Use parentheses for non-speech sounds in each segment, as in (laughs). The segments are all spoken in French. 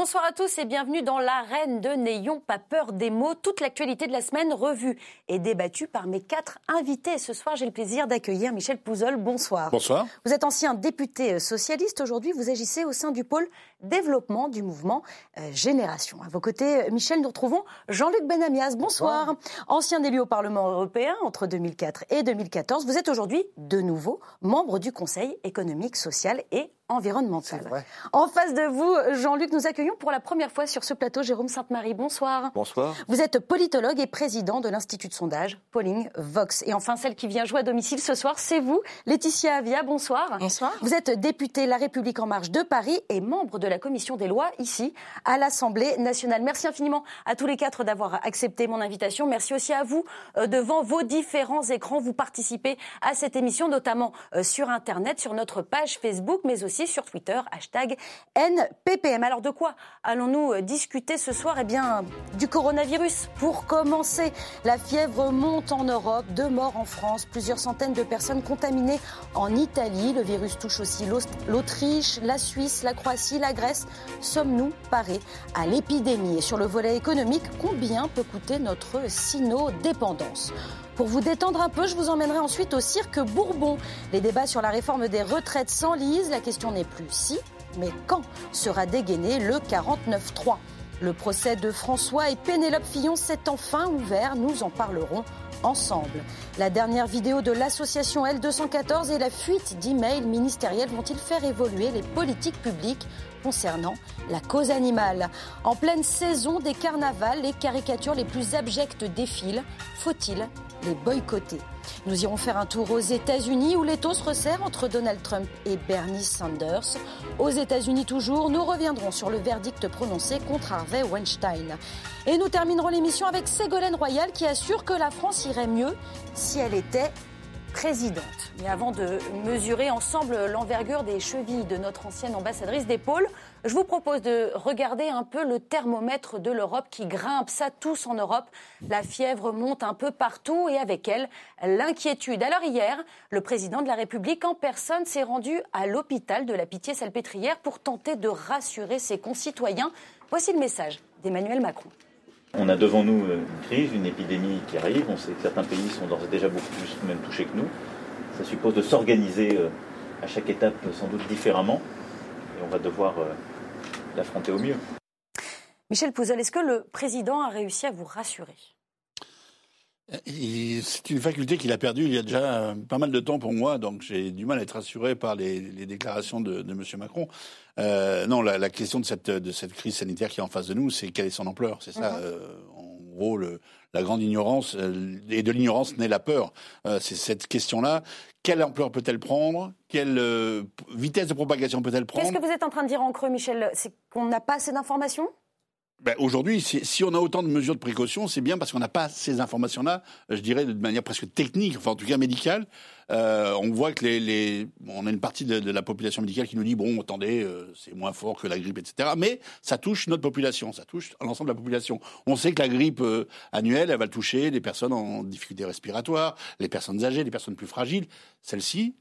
Bonsoir à tous et bienvenue dans l'arène de N'ayons pas peur des mots. Toute l'actualité de la semaine revue et débattue par mes quatre invités. Ce soir, j'ai le plaisir d'accueillir Michel Pouzol. Bonsoir. Bonsoir. Vous êtes ancien député socialiste. Aujourd'hui, vous agissez au sein du pôle développement du mouvement euh, Génération. À vos côtés, Michel, nous retrouvons Jean-Luc Benamias. Bonsoir. Ancien élu au Parlement européen entre 2004 et 2014. Vous êtes aujourd'hui de nouveau membre du Conseil économique, social et environnemental. En face de vous, Jean-Luc, nous accueillons pour la première fois sur ce plateau Jérôme Sainte-Marie. Bonsoir. Bonsoir. Vous êtes politologue et président de l'Institut de sondage Polling Vox. Et enfin, celle qui vient jouer à domicile ce soir, c'est vous, Laetitia Avia. Bonsoir. Bonsoir. Vous êtes députée La République En Marche de Paris et membre de la commission des lois ici à l'Assemblée nationale. Merci infiniment à tous les quatre d'avoir accepté mon invitation. Merci aussi à vous euh, devant vos différents écrans. Vous participez à cette émission, notamment euh, sur Internet, sur notre page Facebook, mais aussi sur Twitter, hashtag NPPM. Alors de quoi allons-nous euh, discuter ce soir? Eh bien, du coronavirus. Pour commencer, la fièvre monte en Europe, deux morts en France, plusieurs centaines de personnes contaminées en Italie. Le virus touche aussi l'Autriche, la Suisse, la Croatie, la Grèce. Sommes-nous parés à l'épidémie? Et sur le volet économique, combien peut coûter notre sino-dépendance? Pour vous détendre un peu, je vous emmènerai ensuite au cirque Bourbon. Les débats sur la réforme des retraites s'enlisent. La question n'est plus si, mais quand sera dégainé le 49-3 Le procès de François et Pénélope Fillon s'est enfin ouvert. Nous en parlerons ensemble. La dernière vidéo de l'association L214 et la fuite d'emails ministériels vont-ils faire évoluer les politiques publiques? Concernant la cause animale. En pleine saison des carnavals, les caricatures les plus abjectes défilent. Faut-il les boycotter? Nous irons faire un tour aux États-Unis où l'étau se resserre entre Donald Trump et Bernie Sanders. Aux États-Unis toujours, nous reviendrons sur le verdict prononcé contre Harvey Weinstein. Et nous terminerons l'émission avec Ségolène Royal qui assure que la France irait mieux si elle était présidente. Mais avant de mesurer ensemble l'envergure des chevilles de notre ancienne ambassadrice d'épaule, je vous propose de regarder un peu le thermomètre de l'Europe qui grimpe, ça tous en Europe. La fièvre monte un peu partout et avec elle l'inquiétude. Alors hier, le président de la République en personne s'est rendu à l'hôpital de la Pitié-Salpêtrière pour tenter de rassurer ses concitoyens. Voici le message d'Emmanuel Macron. On a devant nous une crise, une épidémie qui arrive. On sait que certains pays sont déjà beaucoup plus touchés que nous. Ça suppose de s'organiser euh, à chaque étape sans doute différemment. Et on va devoir euh, l'affronter au mieux. Michel Pouzol, est-ce que le président a réussi à vous rassurer? C'est une faculté qu'il a perdue il y a déjà pas mal de temps pour moi, donc j'ai du mal à être rassuré par les, déclarations de, de M. Macron. Euh, non, la, question de cette, de cette crise sanitaire qui est en face de nous, c'est quelle est son ampleur. C'est ça, mhm. euh, en gros, le, la grande ignorance. Euh, et de l'ignorance naît la peur. c'est cette question-là. Quelle ampleur peut-elle prendre? Quelle vitesse de propagation peut-elle prendre? Qu'est-ce que vous êtes en train de dire en creux, Michel? C'est qu'on n'a pas assez d'informations? Ben Aujourd'hui, si, on a autant de mesures de précaution, c'est bien parce qu'on n'a pas ces informations-là, je dirais de manière presque technique, enfin en tout cas médicale. Euh, on voit que les, on a une partie de, la population médicale qui nous dit bon, attendez, euh, c'est moins fort que la grippe, etc. Mais ça touche notre population, ça touche l'ensemble de la population. On sait que la grippe euh, annuelle, elle va toucher les personnes en difficulté respiratoire, les personnes âgées, les personnes plus fragiles. Celle-ci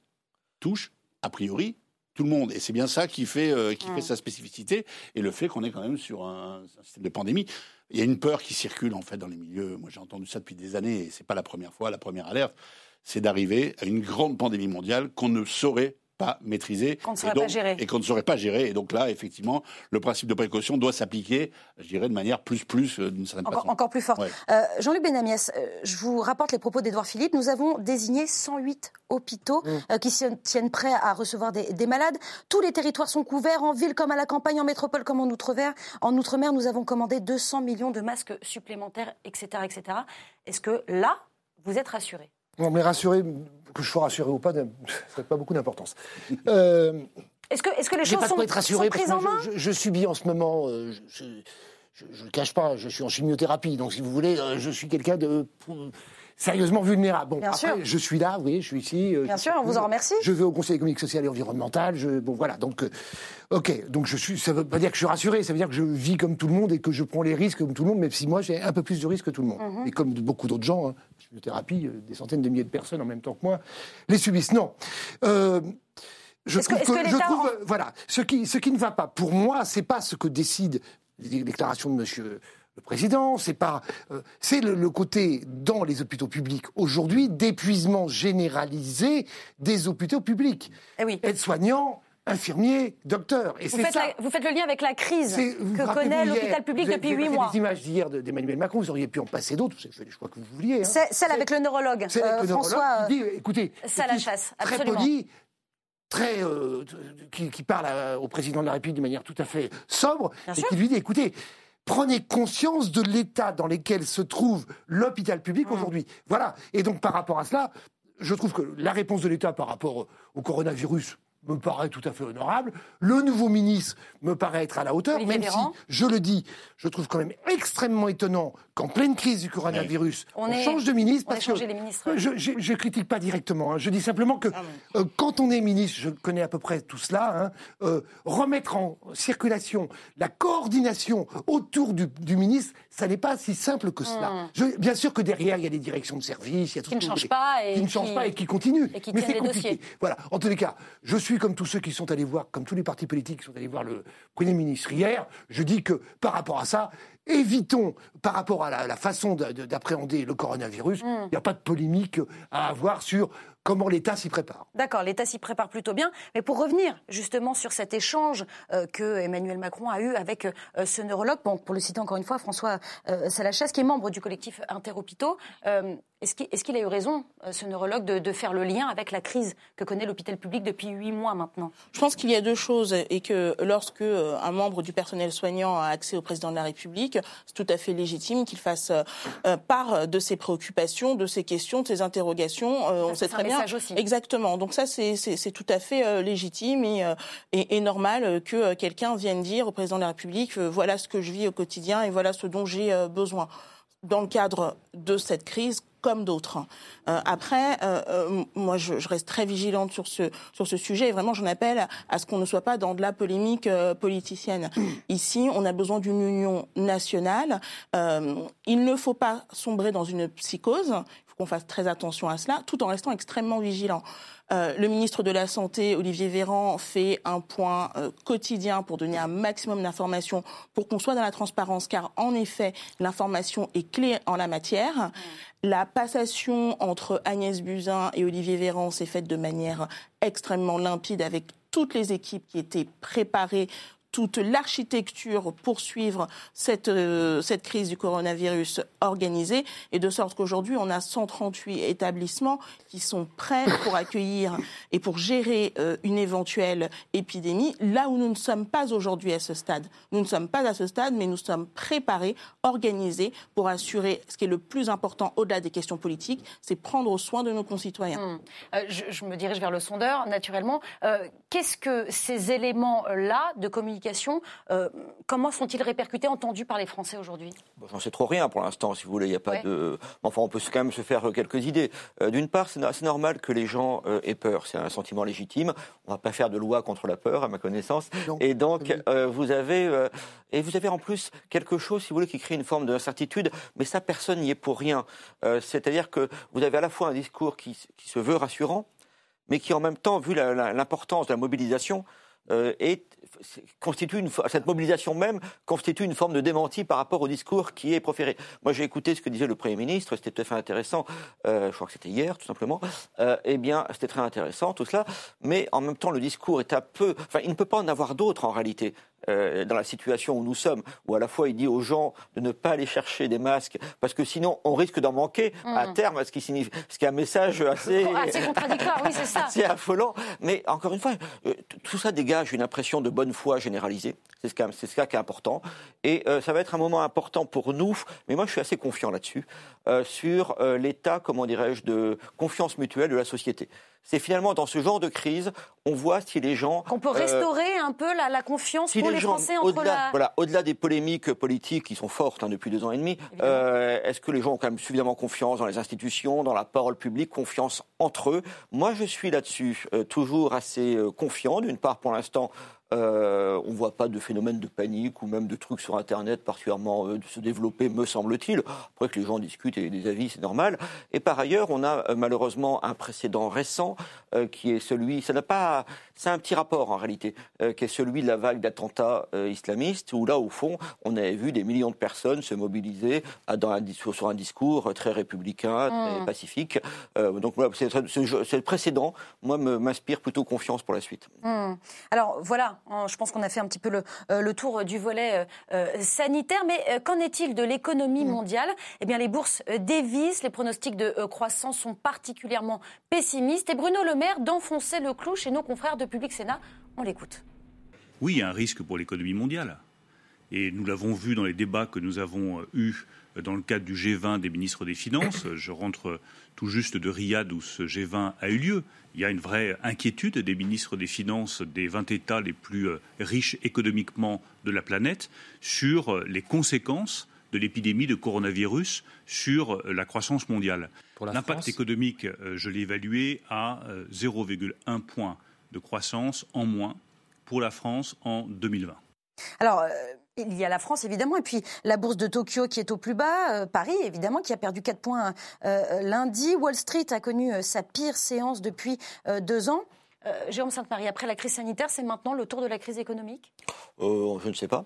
touche a priori tout le monde. Et c'est bien ça qui fait, euh, qui fait sa spécificité et le fait qu'on est quand même sur un, système de pandémie. Il y a une peur qui circule en fait dans les milieux. Moi, j'ai entendu ça depuis des années et c'est pas la première fois. La première alerte, c'est d'arriver à une grande pandémie mondiale qu'on ne saurait pas maîtrisé. Qu'on ne saurait pas gérer. Et qu'on ne saurait pas gérer. Et donc là, effectivement, le principe de précaution doit s'appliquer, je dirais, de manière plus, plus, euh, d'une certaine encore, façon. Encore plus forte. Euh, Jean-Luc Benamias, euh, je vous rapporte les propos d'Edouard Philippe. Nous avons désigné 108 hôpitaux mmh. qui se tiennent prêts à recevoir des, des, malades. Tous les territoires sont couverts, en ville comme à la campagne, en métropole comme en outre-mer. En outre-mer, nous avons commandé 200 millions de masques supplémentaires, etc. etc. Est-ce que là, vous êtes rassuré non, mais rassurer, que je sois rassuré ou pas, ça n'a pas beaucoup d'importance. Euh, est-ce que, est que les choses sont, être rassuré prises en main je, je, subis en ce moment, euh, je ne le cache pas, je suis en chimiothérapie, donc si vous voulez, euh, je suis quelqu'un de sérieusement vulnérable. Bon, Bien après, sûr. je suis là, oui, je suis ici. Bien sûr, on vous en remercie. Je vais au Conseil économique, social et environnemental. Je, bon, voilà, donc, ok, donc je suis. Ça veut pas dire que je suis rassuré, ça veut dire que je vis comme tout le monde et que je prends les risques comme tout le monde, même si moi j'ai un peu plus de risques que tout le monde. Mhm. Et comme beaucoup d'autres gens, hein, thérapie, euh, des centaines de milliers de personnes en même temps que moi les subissent. Non. Euh, je trouve que, je trouve, voilà, ce qui, ce qui ne va pas, pour moi, c'est pas ce que décident les déclarations de Monsieur le président, c'est pas, euh, c'est le, côté dans les hôpitaux publics aujourd'hui d'épuisement généralisé des hôpitaux publics. Eh oui. Aides-soignants, infirmiers, docteurs. Et vous, faites vous faites le lien avec la crise que connaît l'hôpital public depuis huit mois. des images d'hier d'Emmanuel Macron, vous auriez pu en passer d'autres, vous avez fait les choix que vous vouliez. Hein. Celle avec le neurologue, euh, François. Qui dit, écoutez, ça la chasse, très poli, très euh, qui, qui, parle au président de la République de manière tout à fait sobre, et qui lui dit écoutez, prenez conscience de l'état dans lequel se trouve l'hôpital public mmh. aujourd'hui. Voilà. Et donc par rapport à cela, je trouve que la réponse de l'État par rapport au coronavirus, me paraît tout à fait honorable. Le nouveau ministre me paraît être à la hauteur, même si, je le dis, je trouve quand même extrêmement étonnant qu'en pleine crise du coronavirus, on, change de ministre. parce que les ministres. Je, je, critique pas directement. Hein. Je dis simplement que ah euh, quand on est ministre, je connais à peu près tout cela, hein, euh, remettre en circulation la coordination autour du, ministre, ça n'est pas si simple que cela. Hmm. bien sûr que derrière, il y a des directions de service, il y a tout qui ne changent pas et qui, ne changent pas et qui continuent. Et qui mais c'est compliqué. Voilà. En tous les cas, je suis comme tous ceux qui sont allés voir, comme tous les partis politiques qui sont allés voir le Premier ministre hier, je dis que par rapport à ça, évitons, par rapport à la, façon d'appréhender le coronavirus, hmm. il n'y a pas de polémique à avoir sur comment l'État s'y prépare. D'accord, l'État s'y prépare plutôt bien. Mais pour revenir justement sur cet échange euh, que Emmanuel Macron a eu avec euh, ce neurologue, bon, pour le citer encore une fois, François euh, Salachasse, qui est membre du collectif Interhôpitaux, est-ce qu'il a eu raison, ce neurologue, de, faire le lien avec la crise que connaît l'hôpital public depuis huit mois maintenant? Je pense qu'il y a deux choses et que lorsque un membre du personnel soignant a accès au président de la République, c'est tout à fait légitime qu'il fasse part de ses préoccupations, de ses questions, de ses interrogations. on sait très bien Exactement. Donc ça, c'est tout à fait euh, légitime et, euh, et, et, normal euh, que quelqu'un vienne dire au président de la République voilà ce que je vis au quotidien et voilà ce dont j'ai besoin dans le cadre de cette crise comme d'autres. après, moi, je, reste très vigilante sur ce sur ce sujet et vraiment, j'en appelle à ce qu'on ne soit pas dans de la polémique politicienne. Ici, on a besoin d'une union nationale. il ne faut pas sombrer dans une psychose qu'on fasse très attention à cela, tout en restant extrêmement vigilant. Euh, le ministre de la Santé, Olivier Véran, fait un point euh, quotidien pour donner un maximum d'informations, pour qu'on soit dans la transparence, car en effet, l'information est clé en la matière. Mmh. La passation entre Agnès Buzyn et Olivier Véran s'est faite de manière extrêmement limpide avec toutes les équipes qui étaient préparées toute l'architecture pour suivre cette, euh, cette crise du coronavirus organisée, et de sorte qu'aujourd'hui, on a 138 établissements qui sont prêts pour accueillir et pour gérer euh, une éventuelle épidémie, là où nous ne sommes pas aujourd'hui à ce stade. Nous ne sommes pas à ce stade, mais nous sommes préparés, organisés pour assurer ce qui est le plus important au-delà des questions politiques, c'est prendre soin de nos concitoyens. Hum. Euh, je, je, me dirige vers le sondeur, naturellement. Qu'est-ce que ces éléments-là de communication euh, comment sont-ils répercutés, entendus par les Français aujourd'hui? Bon, J'en sais trop rien pour l'instant, si vous voulez. Il y a pas de. Enfin, on peut quand même se faire quelques idées. Euh, d'une part, c'est normal que les gens euh, aient peur. C'est un sentiment légitime. On ne va pas faire de loi contre la peur, à ma connaissance. Et donc, vous avez et vous avez en plus quelque chose, si vous voulez, qui crée une forme d'incertitude. Mais ça, personne n'y est pour rien. C'est-à-dire que vous avez à la fois un discours qui, qui, se veut rassurant, mais qui en même temps, vu l'importance de la mobilisation, euh, constitue cette mobilisation même constitue une forme de démenti par rapport au discours qui est proféré. Moi, j'ai écouté ce que disait le Premier ministre, c'était tout à fait intéressant. Euh, je crois que c'était hier, tout simplement. Euh, eh bien, c'était très intéressant tout cela, mais en même temps, le discours est un peu. Enfin, il ne peut pas en avoir d'autres en réalité. Euh, dans la situation où nous sommes, où à la fois il dit aux gens de ne pas aller chercher des masques parce que sinon on risque d'en manquer à mm. terme, ce qui signifie, ce qui est un message assez, (laughs) assez contradictoire, oui c'est ça, assez affolant. Mais encore une fois, euh, tout ça dégage une impression de bonne foi généralisée. C'est ce, c'est ce qui est important. Et euh, ça va être un moment important pour nous. Mais moi, je suis assez confiant là-dessus sur l'état, comment dirais-je, de confiance mutuelle de la société c'est finalement dans ce genre de crise, on voit si les gens... Qu'on peut restaurer un peu la, confiance pour les, Français entre la... Voilà, au-delà des polémiques politiques qui sont fortes hein, depuis deux ans et demi, euh, est-ce que les gens ont quand même suffisamment confiance dans les institutions, dans la parole publique, confiance entre eux? Moi, je suis là-dessus euh, toujours assez euh, confiant. D'une part, pour l'instant, Euh, on ne voit pas de phénomène de panique ou même de trucs sur Internet particulièrement euh, se développer, me semble-t-il. Après que les gens discutent et des avis, c'est normal. Et par ailleurs, on a euh, malheureusement un précédent récent qui est celui, ça n'a pas, c'est un petit rapport en réalité, qui est celui de la vague d'attentats islamistes où là, au fond, on avait vu des millions de personnes se mobiliser dans un discours, sur un discours très républicain, très mmh. pacifique. donc voilà, c'est, le précédent, moi, m'inspire plutôt confiance pour la suite. Mmh. Alors voilà, je pense qu'on a fait un petit peu le, euh, tour du volet euh, euh, sanitaire. Mais qu'en est-il de l'économie mm. mondiale? Eh bien, les bourses dévissent, les pronostics de croissance sont particulièrement pessimistes. Et Bruno Le Maire d'enfoncer le clou chez nos confrères de Public Sénat. On l'écoute. Oui, il y a un risque pour l'économie mondiale. Et nous l'avons vu dans les débats que nous avons eus dans le cadre du G20 des ministres des Finances. Je rentre tout juste de Riyad où ce G20 a eu lieu. Il y a une vraie inquiétude des ministres des Finances des 20 États les plus euh, riches économiquement de la planète sur euh, les conséquences de l'épidémie de coronavirus sur euh, la croissance mondiale. L'impact économique, je l'ai évalué à 0,1 point de croissance en moins pour la France en 2020. Alors, il y a la France, évidemment, et puis la bourse de Tokyo qui est au plus bas, euh, Paris, évidemment, qui a perdu 4 points euh, lundi. Wall Street a connu euh, sa pire séance depuis deux ans. Jérôme Sainte-Marie, après la crise sanitaire, c'est maintenant le tour de la crise économique? Je ne sais pas.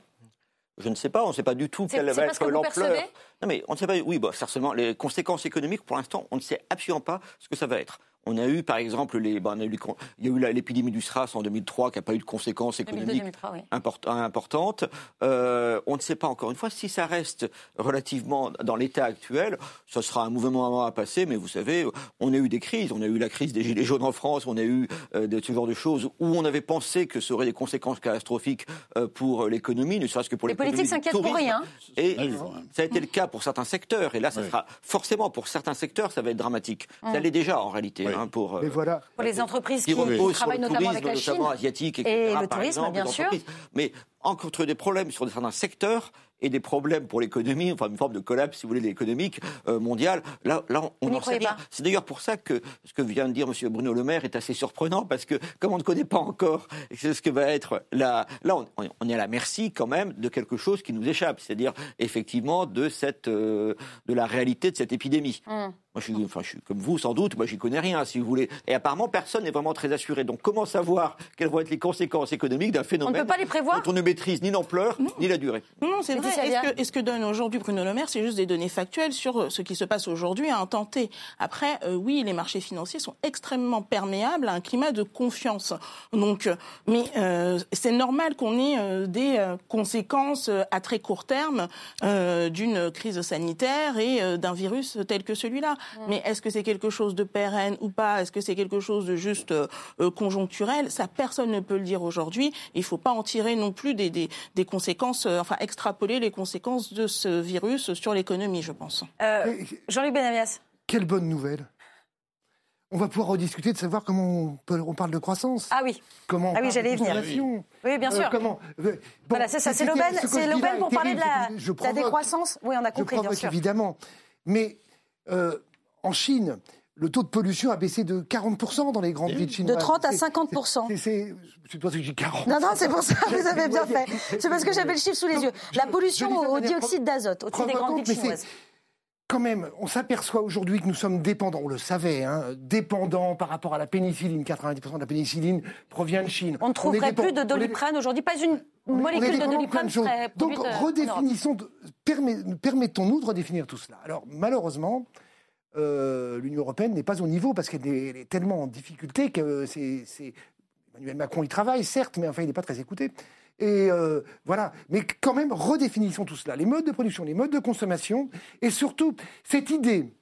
Je ne sais pas, on ne sait pas du tout quelle va être l'ampleur. Non mais on ne sait pas. Oui, bon, certainement les conséquences économiques. Pour l'instant, on ne sait absolument pas ce que ça va être. On a eu, par exemple, les, ben, il y a eu l'épidémie du SRAS en 2003 qui n'a pas eu de conséquences économiques importantes. Euh, on ne sait pas encore une fois si ça reste relativement dans l'état actuel. Ce sera un mouvement à passer, mais vous savez, on a eu des crises. On a eu la crise des gilets jaunes en France. On a eu euh, ce genre de choses où on avait pensé que ça aurait des conséquences catastrophiques euh, pour l'économie, ne serait-ce que pour l'économie. Les politiques s'inquiètent pour rien. Et ça a été le cas pour certains secteurs. Et là, ça sera forcément pour certains secteurs, ça va être dramatique. Ça l'est déjà en réalité. Hein, pour, euh, voilà. pour les entreprises qui, travaillent notamment avec la Chine asiatique, et le tourisme, bien sûr. Mais entre des problèmes sur certains secteurs et des problèmes pour l'économie, enfin une forme de collapse, si vous voulez, économique euh, mondiale. Là, là, on n'en sait rien. C'est d'ailleurs pour ça que ce que vient de dire M. Bruno Le Maire est assez surprenant, parce que comme on ne connaît pas encore ce que va être la... Là, on, est à la merci quand même de quelque chose qui nous échappe, c'est-à-dire effectivement de cette, euh, de la réalité de cette épidémie. Hum. Moi, je suis, enfin, je suis comme vous, sans doute. Moi, j'y connais rien, si vous voulez. Et apparemment, personne n'est vraiment très assuré. Donc, comment savoir quelles vont être les conséquences économiques d'un phénomène on ne peut pas les prévoir dont on ne maîtrise ni l'ampleur ni la durée Non, c'est vrai. Est-ce que, ce que, donne aujourd'hui Bruno Le Maire, c'est juste des données factuelles sur euh, ce qui se passe aujourd'hui à un temps T Après, euh, oui, les marchés financiers sont extrêmement perméables à un climat de confiance. Donc, euh, mais c'est normal qu'on ait des conséquences à très court terme d'une crise sanitaire et d'un virus tel que celui-là. Mais est-ce que c'est quelque chose de pérenne ou pas? Est-ce que c'est quelque chose de juste euh, euh, conjoncturel? Ça, personne ne peut le dire aujourd'hui. Il ne faut pas en tirer non plus des, des, conséquences, euh, enfin extrapoler les conséquences de ce virus sur l'économie, je pense. Jean-Luc Benamias. Quelle bonne nouvelle on va pouvoir rediscuter de savoir comment on, parle de croissance. Ah oui. Comment ah oui, j'allais venir. Oui. bien sûr. comment Voilà, c'est ça, c'est l'aubaine, c'est l'aubaine pour parler de la, la, décroissance. Oui, on a compris, je bien sûr. Évidemment, mais en Chine, le taux de pollution a baissé de 40% dans les grandes villes chinoises. De 30 à 50%. C'est toi que j'ai 40. Non, non, c'est pour ça, vous avez bien fait. C'est parce que j'avais le chiffre sous les yeux. La pollution au, dioxyde d'azote au-dessus des grandes villes chinoises. Quand même, on s'aperçoit aujourd'hui que nous sommes dépendants, on le savait, hein, dépendants par rapport à la pénicilline. 90% de la pénicilline provient de Chine. On ne trouverait plus de doliprane aujourd'hui, pas une molécule de doliprane serait Donc euh, redéfinissons, permettons-nous de redéfinir tout cela. Alors malheureusement, euh, l'Union européenne n'est pas au niveau parce qu'elle est, tellement en difficulté que c'est, Emmanuel Macron y travaille, certes, mais enfin il n'est pas très écouté. Et euh, voilà. Mais quand même, redéfinissons tout cela. Les modes de production, les modes de consommation, et surtout cette idée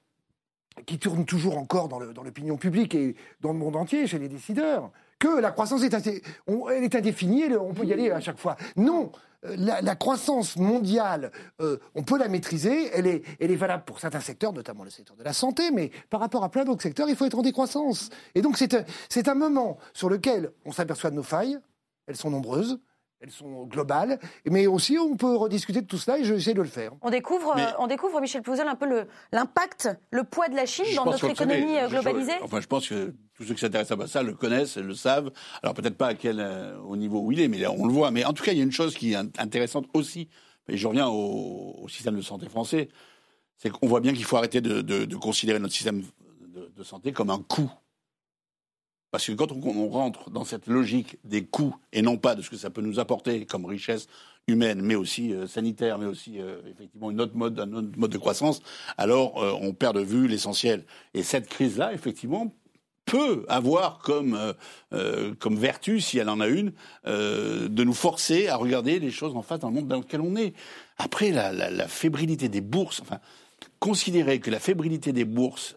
qui tourne toujours encore dans, l'opinion publique et dans le monde entier, chez les décideurs, que la croissance est, indéfinie, on peut y aller à chaque fois. Non, euh, la, croissance mondiale, euh, on peut la maîtriser, elle est, valable pour certains secteurs, notamment le secteur de la santé, mais par rapport à plein d'autres secteurs, il faut être en décroissance. Et donc c'est un moment sur lequel on s'aperçoit de nos failles, elles sont nombreuses, elles sont globales, mais aussi on peut rediscuter de tout cela et j'essaie de le faire. On découvre, on découvre Michel Pouzel, un peu l'impact, le, poids de la Chine dans notre économie globalisée. enfin, je pense que tous ceux qui s'intéressent à ça le connaissent, le savent. Alors peut-être pas à quel, euh, au niveau où il est, mais on le voit. Mais en tout cas, il y a une chose qui est intéressante aussi, et je reviens au, système de santé français, c'est qu'on voit bien qu'il faut arrêter de, considérer notre système de, santé comme un coût. Parce que quand on, rentre dans cette logique des coûts et non pas de ce que ça peut nous apporter comme richesse humaine, mais aussi euh, sanitaire, mais aussi euh, effectivement une autre mode, un autre mode de croissance, alors on perd de vue l'essentiel. Et cette crise-là, effectivement, peut avoir comme, euh, euh, comme vertu, si elle en a une, euh, de nous forcer à regarder les choses en face dans le monde dans lequel on est. Après, la, la, la fébrilité des bourses, enfin, considérer que la fébrilité des bourses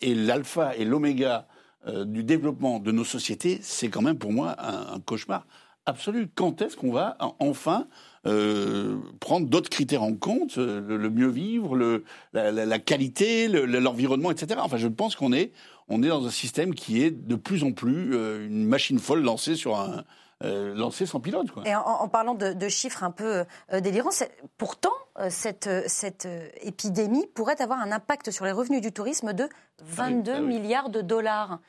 est l'alpha et l'oméga du développement de nos sociétés, c'est quand même pour moi un, cauchemar absolu. Quand est-ce qu'on va enfin euh, prendre d'autres critères en compte, le, mieux vivre, la, qualité, l'environnement, etc. Enfin, je pense qu'on est, dans un système qui est de plus en plus euh, une machine folle lancée sur un euh, lancée sans pilote. Quoi. Et en, parlant de, chiffres un peu euh, délirants, pourtant cette, cette épidémie pourrait avoir un impact sur les revenus du tourisme de 22 ah ah milliards de dollars.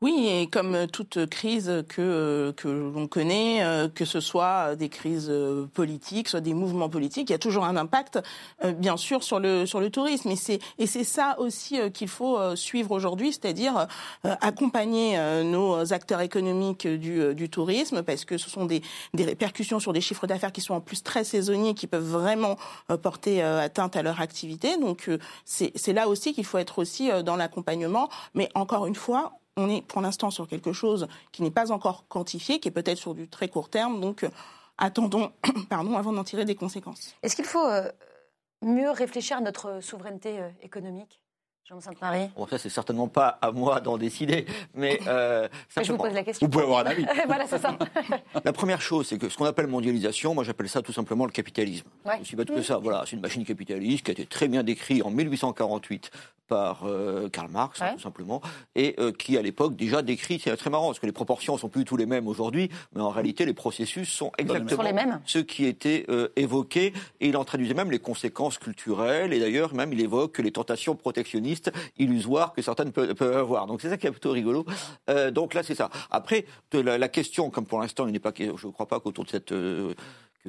Oui, et comme toute crise que, que l'on connaît, euh, que ce soit des crises politiques, soit des mouvements politiques, il y a toujours un impact, euh, bien sûr, sur le, sur le tourisme. Et c'est, et c'est ça aussi euh, qu'il faut suivre aujourd'hui, c'est-à-dire accompagner nos acteurs économiques du, du tourisme, parce que ce sont des, des répercussions sur des chiffres d'affaires qui sont en plus très saisonniers, qui peuvent vraiment porter atteinte à leur activité. Donc c'est, c'est là aussi qu'il faut être aussi dans l'accompagnement. Mais encore une fois, on est pour l'instant sur quelque chose qui n'est pas encore quantifié, qui est peut-être sur du très court terme. Donc, euh, attendons, (coughs) pardon, avant d'en tirer des conséquences. Est-ce qu'il faut euh, mieux réfléchir à notre souveraineté euh, économique? Jean Sainte-Marie Bon, ça, c'est certainement pas à moi d'en décider, mais... Euh, (laughs) je vous pose la question. Vous pouvez avoir un avis. (laughs) voilà, c'est ça. (laughs) la première chose, c'est que ce qu'on appelle mondialisation, moi j'appelle ça tout simplement le capitalisme. Ouais. Aussi bête que ça. Voilà, c'est une machine capitaliste qui a été très bien décrite en 1848 par euh, Karl Marx, tout simplement, et euh, qui à l'époque déjà décrit, c'est très marrant, parce que les proportions sont plus tous les mêmes aujourd'hui, mais en réalité les processus sont exactement les mêmes. ceux qui étaient euh, évoqués, et il en traduisait même les conséquences culturelles, et d'ailleurs même il évoque les tentations protectionnistes illusoire que certaines peuvent, avoir. Donc c'est ça qui est plutôt rigolo. Euh, donc là c'est ça. Après la, la, question, comme pour l'instant il n'est pas, je ne crois pas qu'autour de cette euh,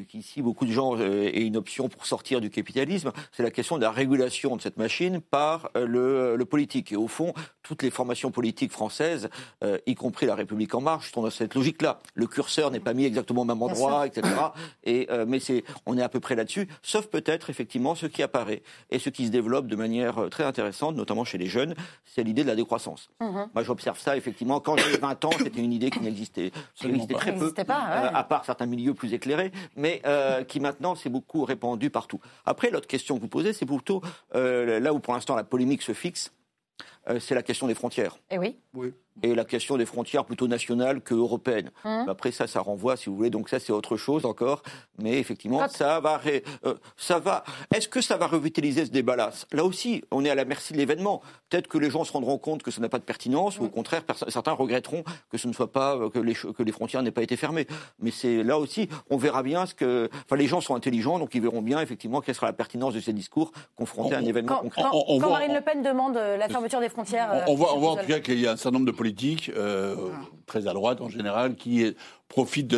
qu'ici beaucoup de gens euh, aient une option pour sortir du capitalisme, c'est la question de la régulation de cette machine par euh, le, le politique. Et au fond, toutes les formations politiques françaises, euh, y compris la République en marche, sont dans cette logique-là. Le curseur n'est pas mis exactement au même endroit, etc. Et, mais c'est, on est à peu près là-dessus, sauf peut-être effectivement ce qui apparaît et ce qui se développe de manière très intéressante, notamment chez les jeunes, c'est l'idée de la décroissance. Mm-hmm. Moi, j'observe ça effectivement. Quand j'avais 20 ans, c'était une idée qui n'existait, très peu, à part certains milieux plus éclairés. Mais mais euh, qui maintenant s'est beaucoup répandu partout. Après, l'autre question que vous posez, c'est plutôt euh, là où pour l'instant la polémique se fixe, c'est la question des frontières. Et eh oui. Oui et la question des frontières plutôt nationales que européennes. Hum. Après ça, ça renvoie, si vous voulez, donc ça c'est autre chose encore. Mais effectivement, ça va, euh, ça va. Est-ce que ça va revitaliser ce débat-là? Là aussi, on est à la merci de l'événement. Peut-être que les gens se rendront compte que ça n'a pas de pertinence, ou au hum. contraire, certains regretteront que ce ne soit pas euh, que les, que les frontières n'aient pas été fermées. Mais c'est là aussi, on verra bien ce que. Enfin, les gens sont intelligents, donc ils verront bien effectivement quelle sera la pertinence de ces discours confrontés à un événement concret. Quand, Marine Le Pen demande euh, la fermeture des frontières, on, voit, on voit en tout cas qu'il y a un certain nombre de politiques. Euh, très à droite en général, qui profite de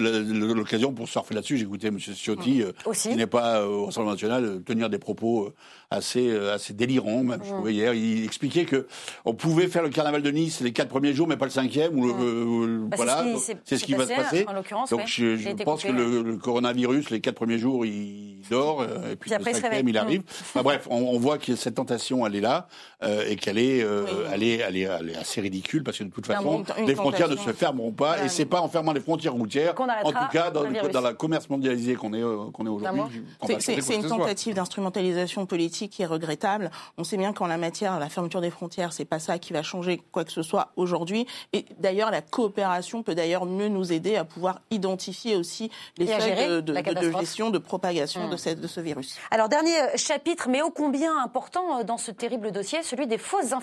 l'occasion pour surfer là-dessus. J'ai écouté M. Ciotti, euh, qui n'est pas euh, au Rassemblement national, tenir des propos assez, assez délirants, même, je trouvais hier. Il expliquait que on pouvait faire le carnaval de Nice les quatre premiers jours, mais pas le cinquième. Ou le, bah, voilà, c'est ce qui, va se passer. Donc je, pense que le, coronavirus, les quatre premiers jours, il dort, et puis, le cinquième, il arrive. bref, on, voit que cette tentation, elle est là, et qu'elle est, elle est, elle est, elle est, assez ridicule, parce que de toute façon, les frontières ne se fermeront pas, et c'est pas en fermant les frontières en tout cas dans, le, dans la commerce mondialisé qu'on est, euh, qu'on est aujourd'hui. C'est une tentative d'instrumentalisation politique qui est regrettable. On sait bien qu'en la matière, la fermeture des frontières, c'est pas ça qui va changer quoi que ce soit aujourd'hui. Et d'ailleurs, la coopération peut d'ailleurs mieux nous aider à pouvoir identifier aussi les seuils de, gestion, de propagation de, hmm. de ce virus. Alors, dernier chapitre, mais ô combien important euh, dans ce terrible dossier, celui des fausses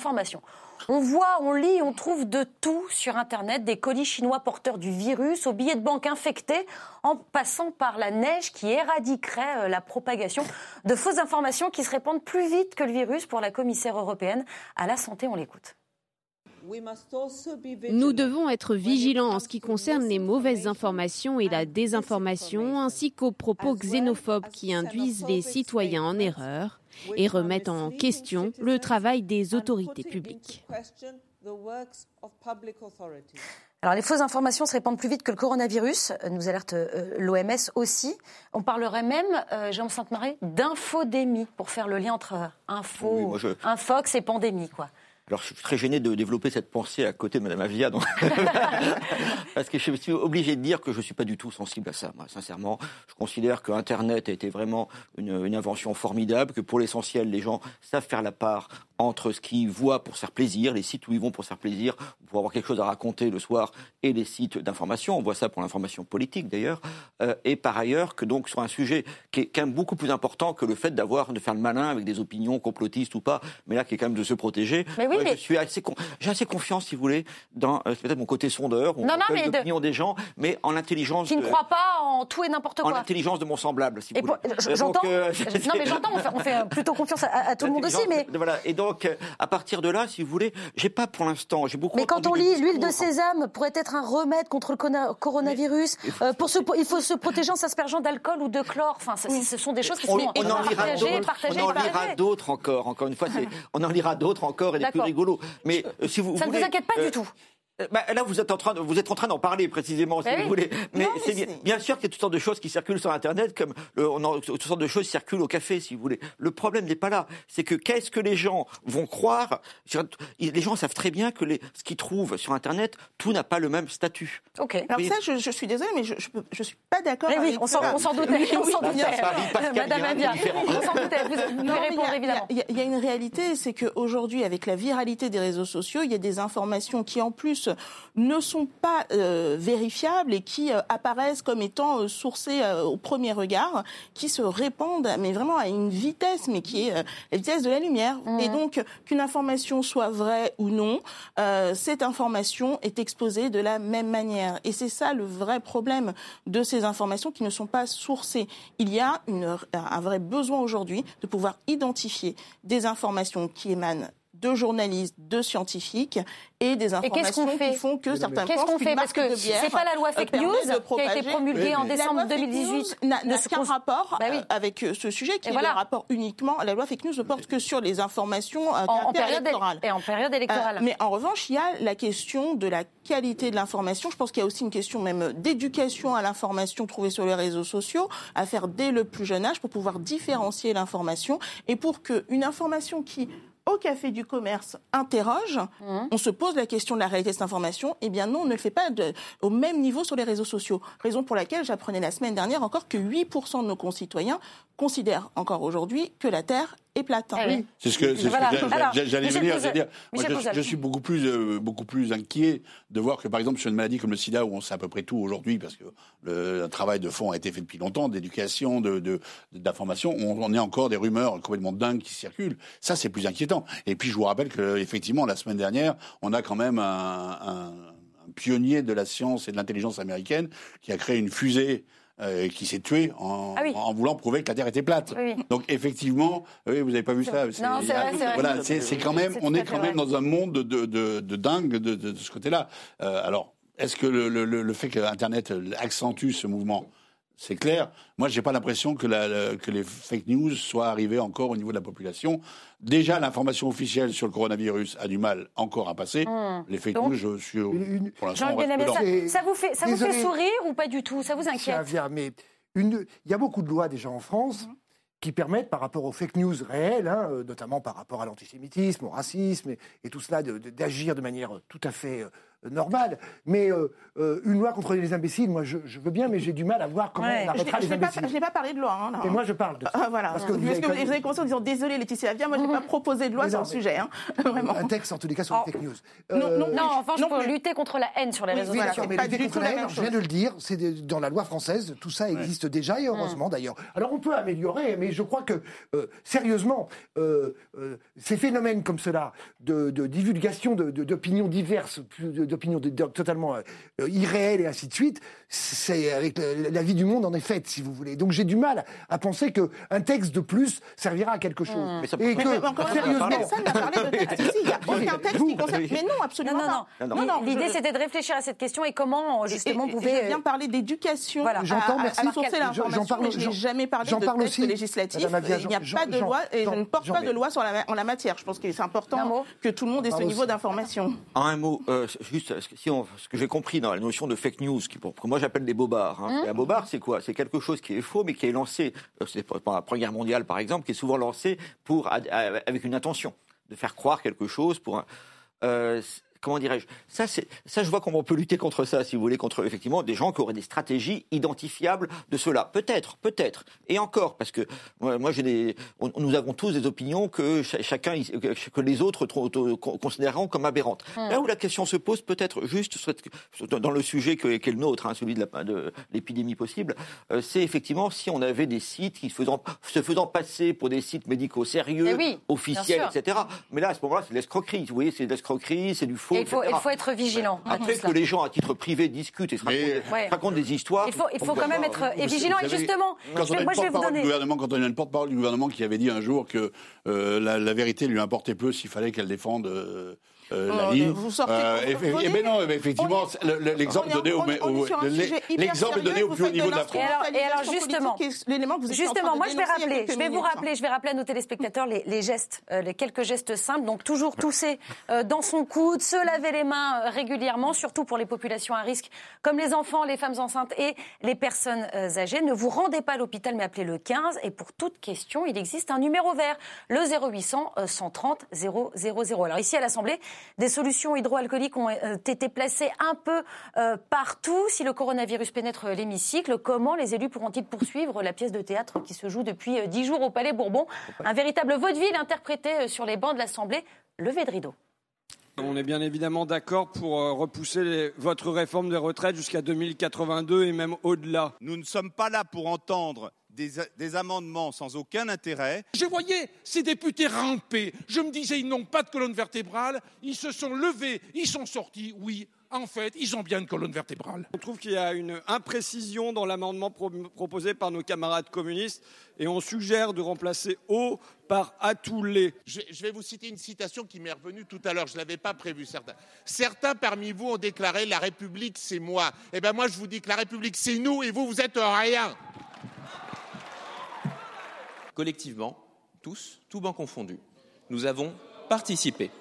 on voit, on lit, on trouve de tout sur Internet, des colis chinois porteurs du virus, au billets de banque infectés, en passant par la neige qui éradiquerait euh, la propagation de fausses informations qui se répandent plus vite que le virus pour la commissaire européenne à la santé. On l'écoute. Nous devons être vigilants en ce qui concerne les mauvaises informations et la désinformation, ainsi qu'aux propos xénophobes qui induisent les citoyens en erreur et remettent en question le travail des autorités publiques. Alors les fausses informations se répandent plus vite que le coronavirus, nous alerte euh, l'OMS aussi. On parlerait même, euh, Jean Sainte-Marie, d'infodémie pour faire le lien entre euh, info, infox et pandémie, quoi. Alors, je suis très gêné de développer cette pensée à côté de Mme Avia, donc... (laughs) parce que je suis obligé de dire que je ne suis pas du tout sensible à ça. Moi, sincèrement, je considère que Internet a été vraiment une, une invention formidable, que pour l'essentiel, les gens savent faire la part entre ce qu'ils voient pour se faire plaisir, les sites où ils vont pour se faire plaisir, pour avoir quelque chose à raconter le soir, et les sites d'information. On voit ça pour l'information politique d'ailleurs. Euh, et par ailleurs, que donc sur un sujet qui est quand même beaucoup plus important que le fait d'avoir de faire le malin avec des opinions complotistes ou pas, mais là qui est quand même de se protéger. Mais oui, je suis assez, j'ai assez confiance, si vous voulez, dans euh, peut-être mon côté sondeur, ou l'opinion des gens, mais en l'intelligence. Qui ne croit pas en tout et n'importe quoi. En l'intelligence de mon semblable, si vous voulez. Euh, j'entends. non, mais j'entends. On fait, plutôt confiance à, tout le monde aussi, mais. Voilà. Et donc, à partir de là, si vous voulez, j'ai pas pour l'instant, j'ai beaucoup. Mais quand on lit l'huile de sésame pourrait être un remède contre le coronavirus, pour se, il faut se protéger en s'aspergeant d'alcool ou de chlore. Enfin, ce sont des choses qui sont on, en partagées, partagées, On en lira d'autres encore. Encore une fois, on en lira d'autres encore et des plus rigolos. Mais euh, si vous ça ne vous inquiète pas du euh, tout. Euh, bah, là, vous êtes en train, de, vous êtes en train d'en parler précisément, si vous voulez. Mais, c'est bien, bien, sûr qu'il y a toutes sortes de choses qui circulent sur Internet, comme le, on a, toutes sortes de choses circulent au café, si vous voulez. Le problème n'est pas là. C'est que qu'est-ce que les gens vont croire Les gens savent très bien que les, ce qu'ils trouvent sur Internet, tout n'a pas le même statut. Ok. Alors ça, je, je, suis désolée, mais je, je, suis pas d'accord. Oui, on s'en doutait. on s'en doutait. Madame Avia, on s'en doutait. Vous, vous répondre évidemment. Il y, y, a une réalité, c'est qu'aujourd'hui, avec la viralité des réseaux sociaux, il y a des informations qui, en plus ne sont pas euh, vérifiables et qui euh, apparaissent comme étant euh, sourcées au premier regard, qui se répandent, mais vraiment à une vitesse, mais qui est la vitesse de la lumière. Mmh. Et donc, qu'une information soit vraie ou non, cette information est exposée de la même manière. Et c'est ça le vrai problème de ces informations qui ne sont pas sourcées. Il y a une, un vrai besoin aujourd'hui de pouvoir identifier des informations qui émanent de journalistes, de scientifiques et des informations qui font que certains Qu'est-ce qu'on fait Parce que c'est pas la loi fake news qui a été promulguée en décembre 2018 n'a qu'un rapport bah euh, avec euh, ce sujet qui est le rapport uniquement. La loi fake news ne porte que sur les informations euh, en, période électorale. Et en période électorale. mais en revanche, il y a la question de la qualité de l'information. Je pense qu'il y a aussi une question même d'éducation à l'information trouvée sur les réseaux sociaux à faire dès le plus jeune âge pour pouvoir différencier l'information et pour qu'une information qui au Café du Commerce interroge, mmh. on se pose la question de la réalité de cette information, eh bien non, on ne le fait pas au même niveau sur les réseaux sociaux. Raison pour laquelle j'apprenais la semaine dernière encore que 8% de nos concitoyens considèrent encore aujourd'hui que la Terre oui. C'est ce que, j'allais venir. Dire, je, suis beaucoup plus, euh, beaucoup plus inquiet de voir que, par exemple, sur une maladie comme le sida, où on sait à peu près tout aujourd'hui, parce que le, travail de fond a été fait depuis longtemps, d'éducation, d'information, de, on, on est encore des rumeurs complètement dingues qui circulent. Ça, c'est plus inquiétant. Et puis, je vous rappelle que, effectivement, la semaine dernière, on a quand même un, un pionnier de la science et de l'intelligence américaine qui a créé une fusée euh, qui s'est tué en, ah en, voulant prouver que la Terre était plate. Donc effectivement, oui, vous n'avez pas vu ça. Non, c'est vrai, Voilà, c'est quand même, on est quand même dans un monde de, de, de, dingue de, de, ce côté-là. Euh, alors, est-ce que le, le, le fait que Internet accentue ce mouvement c'est clair. Moi, j'ai pas l'impression que, que, les fake news soient arrivées encore au niveau de la population. Déjà, l'information officielle sur le coronavirus a du mal encore à passer. Hmm. Les fake news, je suis pour l'instant ça, ça, vous fait, ça vous fait sourire ou pas du tout? Ça vous inquiète? Mais il y a beaucoup de lois déjà en France. Hmm. qui permettent, par rapport aux fake news réelles, hein, euh, notamment par rapport à l'antisémitisme, au racisme et, tout cela, d'agir de, manière tout à fait euh, euh, normal. Mais euh, euh, une loi contre les imbéciles, moi je, veux bien, mais j'ai du mal à voir comment on arrêtera les imbéciles. je n'ai pas parlé de loi. Hein, Et moi je parle de ça. Ah, voilà. Parce que, vous, avez... commencé en disant désolé Laetitia Avia, moi je n'ai pas proposé de loi sur le sujet. Hein. (laughs) Vraiment. Un texte en tous les cas sur les fake news. non, non, enfin je peux lutter contre la haine sur les réseaux sociaux. mais lutter contre la haine, je viens de le dire, c'est dans la loi française, tout ça existe déjà et heureusement d'ailleurs. Alors on peut améliorer, mais je crois que sérieusement, ces phénomènes comme cela de divulgation d'opinions diverses, de d'opinions totalement euh, irréelles et ainsi de suite, c'est avec la vie du monde en est faite, si vous voulez. Donc j'ai du mal à penser qu'un texte de plus servira à quelque chose. Mmh. Mais, et que, sérieusement, personne n'a parlé de texte ici. Il n'y a aucun texte qui concerne. Mais non, absolument non, non, non. L'idée, c'était de réfléchir à cette question et comment justement on pouvait. Je viens parler d'éducation. Voilà. J'entends, merci. L'information, mais je n'ai jamais parlé de texte législatif. Il n'y a pas de loi et je ne porte pas de loi en la matière. Je pense que c'est important que tout le monde ait ce niveau d'information. En un mot, juste ce que j'ai compris dans la notion de fake news, que moi j'appelle des bobards. Hein. Hum. Un bobard, c'est quoi? C'est quelque chose qui est faux, mais qui est lancé, c'est pendant la Première Guerre mondiale par exemple, qui est souvent lancé pour, avec une intention de faire croire quelque chose pour. Euh, comment dirais-je ça, ça, je vois comment on peut lutter contre ça, si vous voulez, contre effectivement des gens qui auraient des stratégies identifiables de cela. Peut-être, peut-être. Et encore, parce que moi, j'ai des, nous avons tous des opinions que chacun, que les autres considéreront comme aberrantes. Hmm. Là où la question se pose, peut-être juste dans le sujet qui est le nôtre, hein, celui de l'épidémie possible, euh, c'est effectivement si on avait des sites qui se faisant, se faisant passer pour des sites médicaux sérieux, eh officiels, etc. Mais là, à ce moment-là, c'est de l'escroquerie. Vous voyez, c'est de l'escroquerie, c'est du il faut, il faut être vigilant. Après que les gens, à titre privé, discutent et se racontent, des histoires. Il faut, il faut quand même être vigilant. Et justement, quand on moi, je vais vous donner. Gouvernement, quand on a une porte-parole du gouvernement qui avait dit un jour que euh, la, la, vérité lui importait peu s'il fallait qu'elle défende. Euh, euh, la oh, ligne. Vous sortez euh, et, et, mais non, mais effectivement, l'exemple donné au, l'exemple donné au plus haut niveau de la France. Et alors, justement, justement, moi je vais rappeler, je vais vous rappeler, je vais rappeler à nos téléspectateurs les, gestes, euh, les quelques gestes simples. Donc toujours tousser euh, dans son coude, se laver les mains régulièrement, surtout pour les populations à risque comme les enfants, les femmes enceintes et les personnes âgées. Ne vous rendez pas à l'hôpital, mais appelez le 15. Et pour toute question, il existe un numéro vert, le 0800 130 000. Alors ici à l'Assemblée, des solutions hydroalcooliques ont euh, été placées un peu euh, partout. Si le coronavirus pénètre l'hémicycle, comment les élus pourront-ils poursuivre la pièce de théâtre qui se joue depuis euh, dix jours au Palais Bourbon? Un véritable vaudeville interprété sur les bancs de l'Assemblée. Levé de rideau. On est bien évidemment d'accord pour repousser votre réforme des retraites jusqu'à 2082 et même au-delà. Nous ne sommes pas là pour entendre des, amendements sans aucun intérêt. Je voyais ces députés ramper. Je me disais, ils n'ont pas de colonne vertébrale. Ils se sont levés, ils sont sortis. Oui, en fait, ils ont bien une colonne vertébrale. On trouve qu'il y a une imprécision dans l'amendement proposé par nos camarades communistes et on suggère de remplacer au par à tous les. Je, vais vous citer une citation qui m'est revenue tout à l'heure, je ne l'avais pas prévue, certains. Certains parmi vous ont déclaré la République, c'est moi. Eh bien, moi, je vous dis que la République, c'est nous et vous, vous êtes rien collectivement, tous, tous bancs confondus, nous avons participé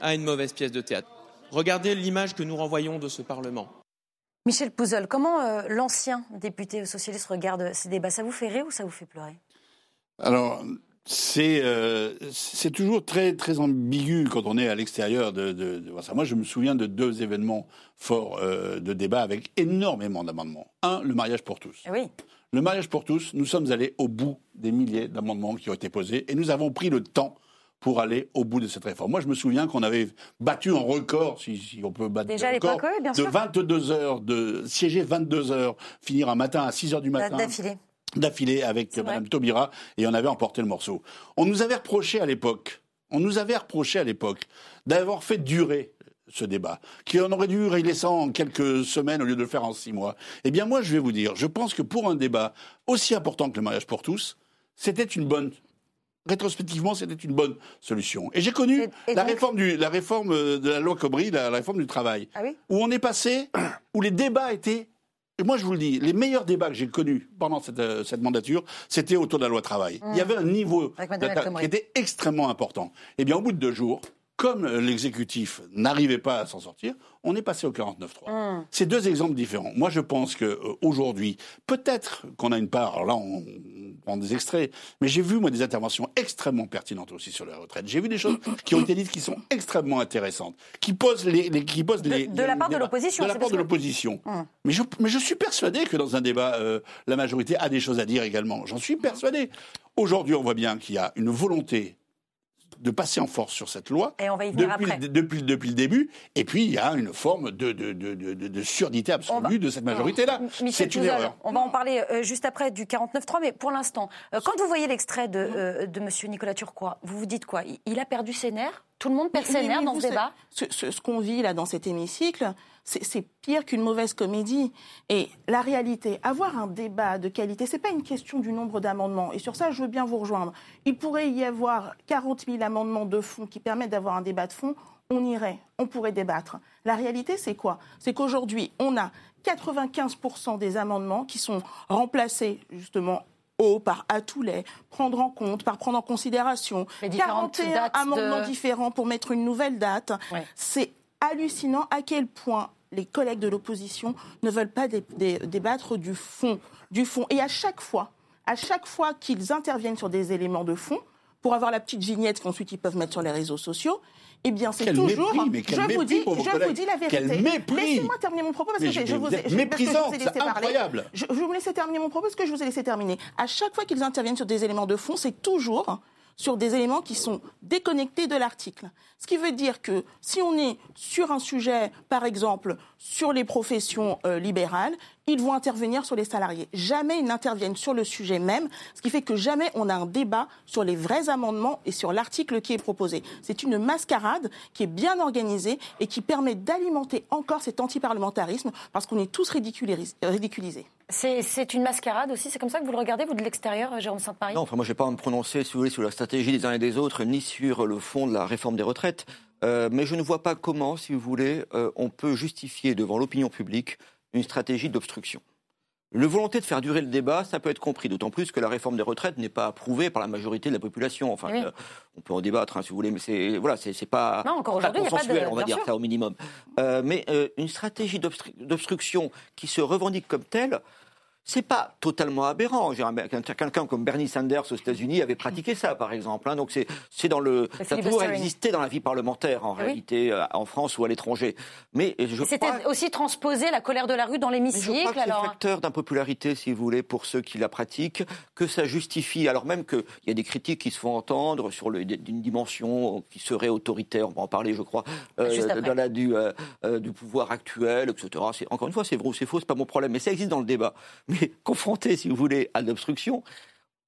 à une mauvaise pièce de théâtre. Regardez l'image que nous renvoyons de ce Parlement. Michel Pouzol, comment euh, l'ancien député socialiste regarde ces débats? Ça vous fait rire ou ça vous fait pleurer? Alors, c'est euh, c'est toujours très très ambigu quand on est à l'extérieur de, de, de, ça. Moi, je me souviens de deux événements forts euh, de débat avec énormément d'amendements. Un, le mariage pour tous. Oui. Le mariage pour tous, nous sommes allés au bout des milliers d'amendements qui ont été posés et nous avons pris le temps pour aller au bout de cette réforme. Moi, je me souviens qu'on avait battu un record, si, on peut battre Déjà record, bien de 22 heures, de siéger 22 heures, finir un matin à 6 heures du matin. D'affilée. D'affilée avec Mme Taubira, et on avait emporté le morceau. On nous avait reproché à l'époque, on nous avait reproché à l'époque d'avoir fait durer ce débat, qui en aurait dû régler ça en quelques semaines au lieu de le faire en six mois. Eh bien, moi, je vais vous dire, je pense que pour un débat aussi important que le mariage pour tous, c'était une bonne rétrospectivement, c'était une bonne solution. Et j'ai connu la, réforme du, la réforme de la loi Cobry, la, réforme du travail, ah où on est passé, où les débats étaient et moi, je vous le dis, les meilleurs débats que j'ai connus pendant cette, euh, cette mandature, c'était autour de la loi travail. Il y mmh. avait un niveau qui était extrêmement important. Eh bien, au bout de deux jours, comme l'exécutif n'arrivait pas à s'en sortir, on est passé au 49.3. Mmh. C'est deux exemples différents. Moi, je pense qu'aujourd'hui, euh, peut-être qu'on a une part, alors là, on, prend des extraits, mais j'ai vu, moi, des interventions extrêmement pertinentes aussi sur la retraite. J'ai vu des choses qui ont été dites qui sont extrêmement intéressantes, qui posent les... qui posent les, de, la part de l'opposition. De la part de l'opposition. Mmh. Mais, je, mais je suis persuadé que dans un débat, euh, la majorité a des choses à dire également. J'en suis persuadé. Aujourd'hui, on voit bien qu'il y a une volonté de passer en force sur cette loi. Et on va y venir depuis, après. Depuis, depuis, le début. Et puis, il y a une forme de, de, de, de, de surdité absolue de cette majorité-là. C'est une erreur. On va en parler euh, juste après du 49-3, mais pour l'instant, euh, quand vous voyez l'extrait de, euh, de M. Nicolas Turquois, vous vous dites quoi? Il, a perdu ses nerfs? Tout le monde perd ses nerfs dans ce débat? Ce, ce, ce qu'on vit là dans cet hémicycle, c'est pire qu'une mauvaise comédie. Et la réalité, avoir un débat de qualité, c'est pas une question du nombre d'amendements. Et sur ça, je veux bien vous rejoindre. Il pourrait y avoir 40 000 amendements de fond qui permettent d'avoir un débat de fond. On irait, on pourrait débattre. La réalité, c'est quoi? C'est qu'aujourd'hui, on a 95% des amendements qui sont remplacés justement au par à tous les, prendre en compte, par prendre en considération, 41 amendements différents pour mettre une nouvelle date. C'est hallucinant à quel point les collègues de l'opposition ne veulent pas débattre du fond, du fond. Et à chaque fois, à chaque fois qu'ils interviennent sur des éléments de fond, pour avoir la petite vignette qu'ensuite ils peuvent mettre sur les réseaux sociaux, eh bien, c'est toujours. Mépris, je vous dis, je vous dis la vérité. Laissez-moi terminer mon propos parce que je vous ai, je, méprisant, c'est incroyable. Je, je vous laisser terminer mon propos parce que je vous ai laissé terminer. À chaque fois qu'ils interviennent sur des éléments de fond, c'est toujours sur des éléments qui sont déconnectés de l'article. Ce qui veut dire que si on est sur un sujet, par exemple, sur les professions euh, libérales, ils vont intervenir sur les salariés. Jamais ils n'interviennent sur le sujet même, ce qui fait que jamais on a un débat sur les vrais amendements et sur l'article qui est proposé. C'est une mascarade qui est bien organisée et qui permet d'alimenter encore cet antiparlementarisme parce qu'on est tous ridiculisés. C'est une mascarade aussi, c'est comme ça que vous le regardez, vous de l'extérieur, Jérôme Sainte-Marie? Non, enfin moi je ne vais pas me prononcer, si vous voulez, sur la stratégie des uns et des autres, ni sur le fond de la réforme des retraites. Euh, mais je ne vois pas comment, si vous voulez, euh, on peut justifier devant l'opinion publique une stratégie d'obstruction. Une volonté de faire durer le débat, ça peut être compris, d'autant plus que la réforme des retraites n'est pas approuvée par la majorité de la population. Enfin, euh, on peut en débattre, hein, si vous voulez, mais c'est voilà, c'est pas, non, encore pas consensuel, on va dire ça au minimum. Euh, mais euh, une stratégie d'obstruction qui se revendique comme telle, c'est pas totalement aberrant. Quelqu'un comme Bernie Sanders aux États-Unis avait pratiqué ça, par exemple. Hein. Donc c'est dans le ça pourrait exister dans la vie parlementaire en réalité euh, en France ou à l'étranger. Mais je c'était aussi transposer la colère de la rue dans l'hémicycle. C'est facteur d'impopularité, si vous voulez, pour ceux qui la pratiquent, que ça justifie. Alors même qu'il y a des critiques qui se font entendre sur le, une dimension qui serait autoritaire. On va en parler, je crois, euh, dans la, du, euh, du pouvoir actuel, etc. Encore une fois, c'est vrai ou c'est faux, c'est pas mon problème, mais ça existe dans le débat mais confrontés, si vous voulez, à l'obstruction,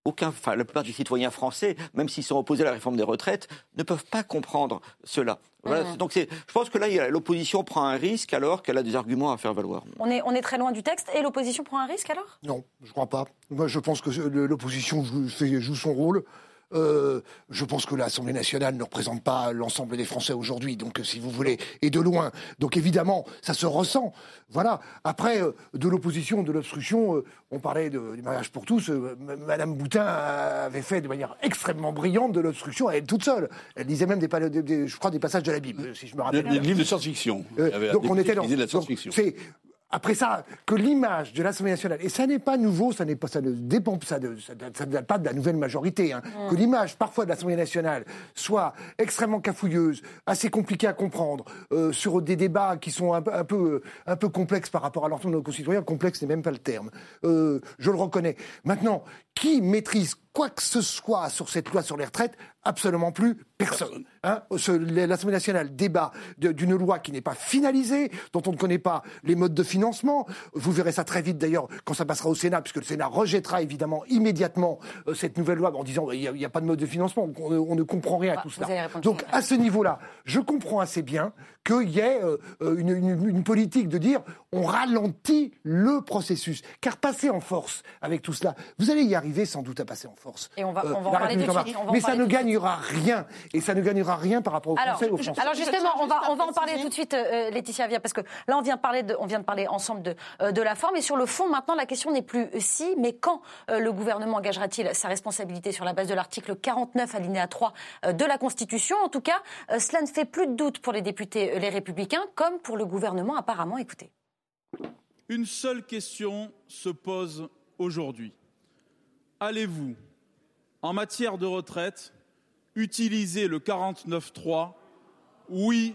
aucun, enfin, la plupart des citoyens français, même s'ils sont opposés à la réforme des retraites, ne peuvent pas comprendre cela. Voilà, Donc je pense que là, l'opposition prend un risque alors qu'elle a des arguments à faire valoir. On est, on est très loin du texte et l'opposition prend un risque alors? Non, je ne crois pas. Moi, je pense que l'opposition joue son rôle. Euh, je pense que l'Assemblée nationale ne représente pas l'ensemble des Français aujourd'hui, donc si vous voulez, et de loin. Donc évidemment, ça se ressent. Voilà. Après, euh, de l'opposition, de l'obstruction, euh, on parlait du mariage pour tous. Madame Boutin avait fait de manière extrêmement brillante de l'obstruction à elle toute seule. Elle disait même des, je crois, des passages de la Bible, si je me rappelle. Des livres de science-fiction. donc on était dans. De la science-fiction. Après ça, que l'image de l'Assemblée nationale, et ça n'est pas nouveau, ça n'est pas, ça ne dépend, ça ne, ça, date pas de la nouvelle majorité, hein, que l'image parfois de l'Assemblée nationale soit extrêmement cafouilleuse, assez compliquée à comprendre, euh, sur des débats qui sont un, un, peu, un peu complexes par rapport à l'ensemble de nos concitoyens, complexe n'est même pas le terme. Euh, je le reconnais. Maintenant, qui maîtrise quoi que ce soit sur cette loi sur les retraites Absolument plus personne. Hein L'Assemblée nationale débat d'une loi qui n'est pas finalisée, dont on ne connaît pas les modes de financement. Vous verrez ça très vite d'ailleurs quand ça passera au Sénat, puisque le Sénat rejettera évidemment immédiatement euh, cette nouvelle loi en disant il n'y a, pas de mode de financement, on, ne comprend rien à bah, tout cela. Donc à ce niveau-là, je comprends assez bien qu'il y ait euh, euh, une, une, une, politique de dire on ralentit le processus. Car passer en force avec tout cela, vous allez y arriver sans doute à passer en force. Et on va, on va en parler tout de suite. Mais ça ne gagnera rien. Et ça ne gagnera rien par rapport au alors, Français aux Français. Alors justement, on va, on va en parler tout de suite, euh, Laetitia Via, parce que là, on vient, parler de, on vient de parler ensemble de, euh, de la forme. Et sur le fond, maintenant, la question n'est plus si, mais quand euh, le gouvernement engagera-t-il sa responsabilité sur la base de l'article 49, alinéa 3 de la Constitution? En tout cas, cela ne fait plus de doute pour les députés Les Républicains, comme pour le gouvernement, apparemment. Écoutez. Une seule question se pose aujourd'hui. Allez-vous, en matière de retraite, utiliser le 49.3, oui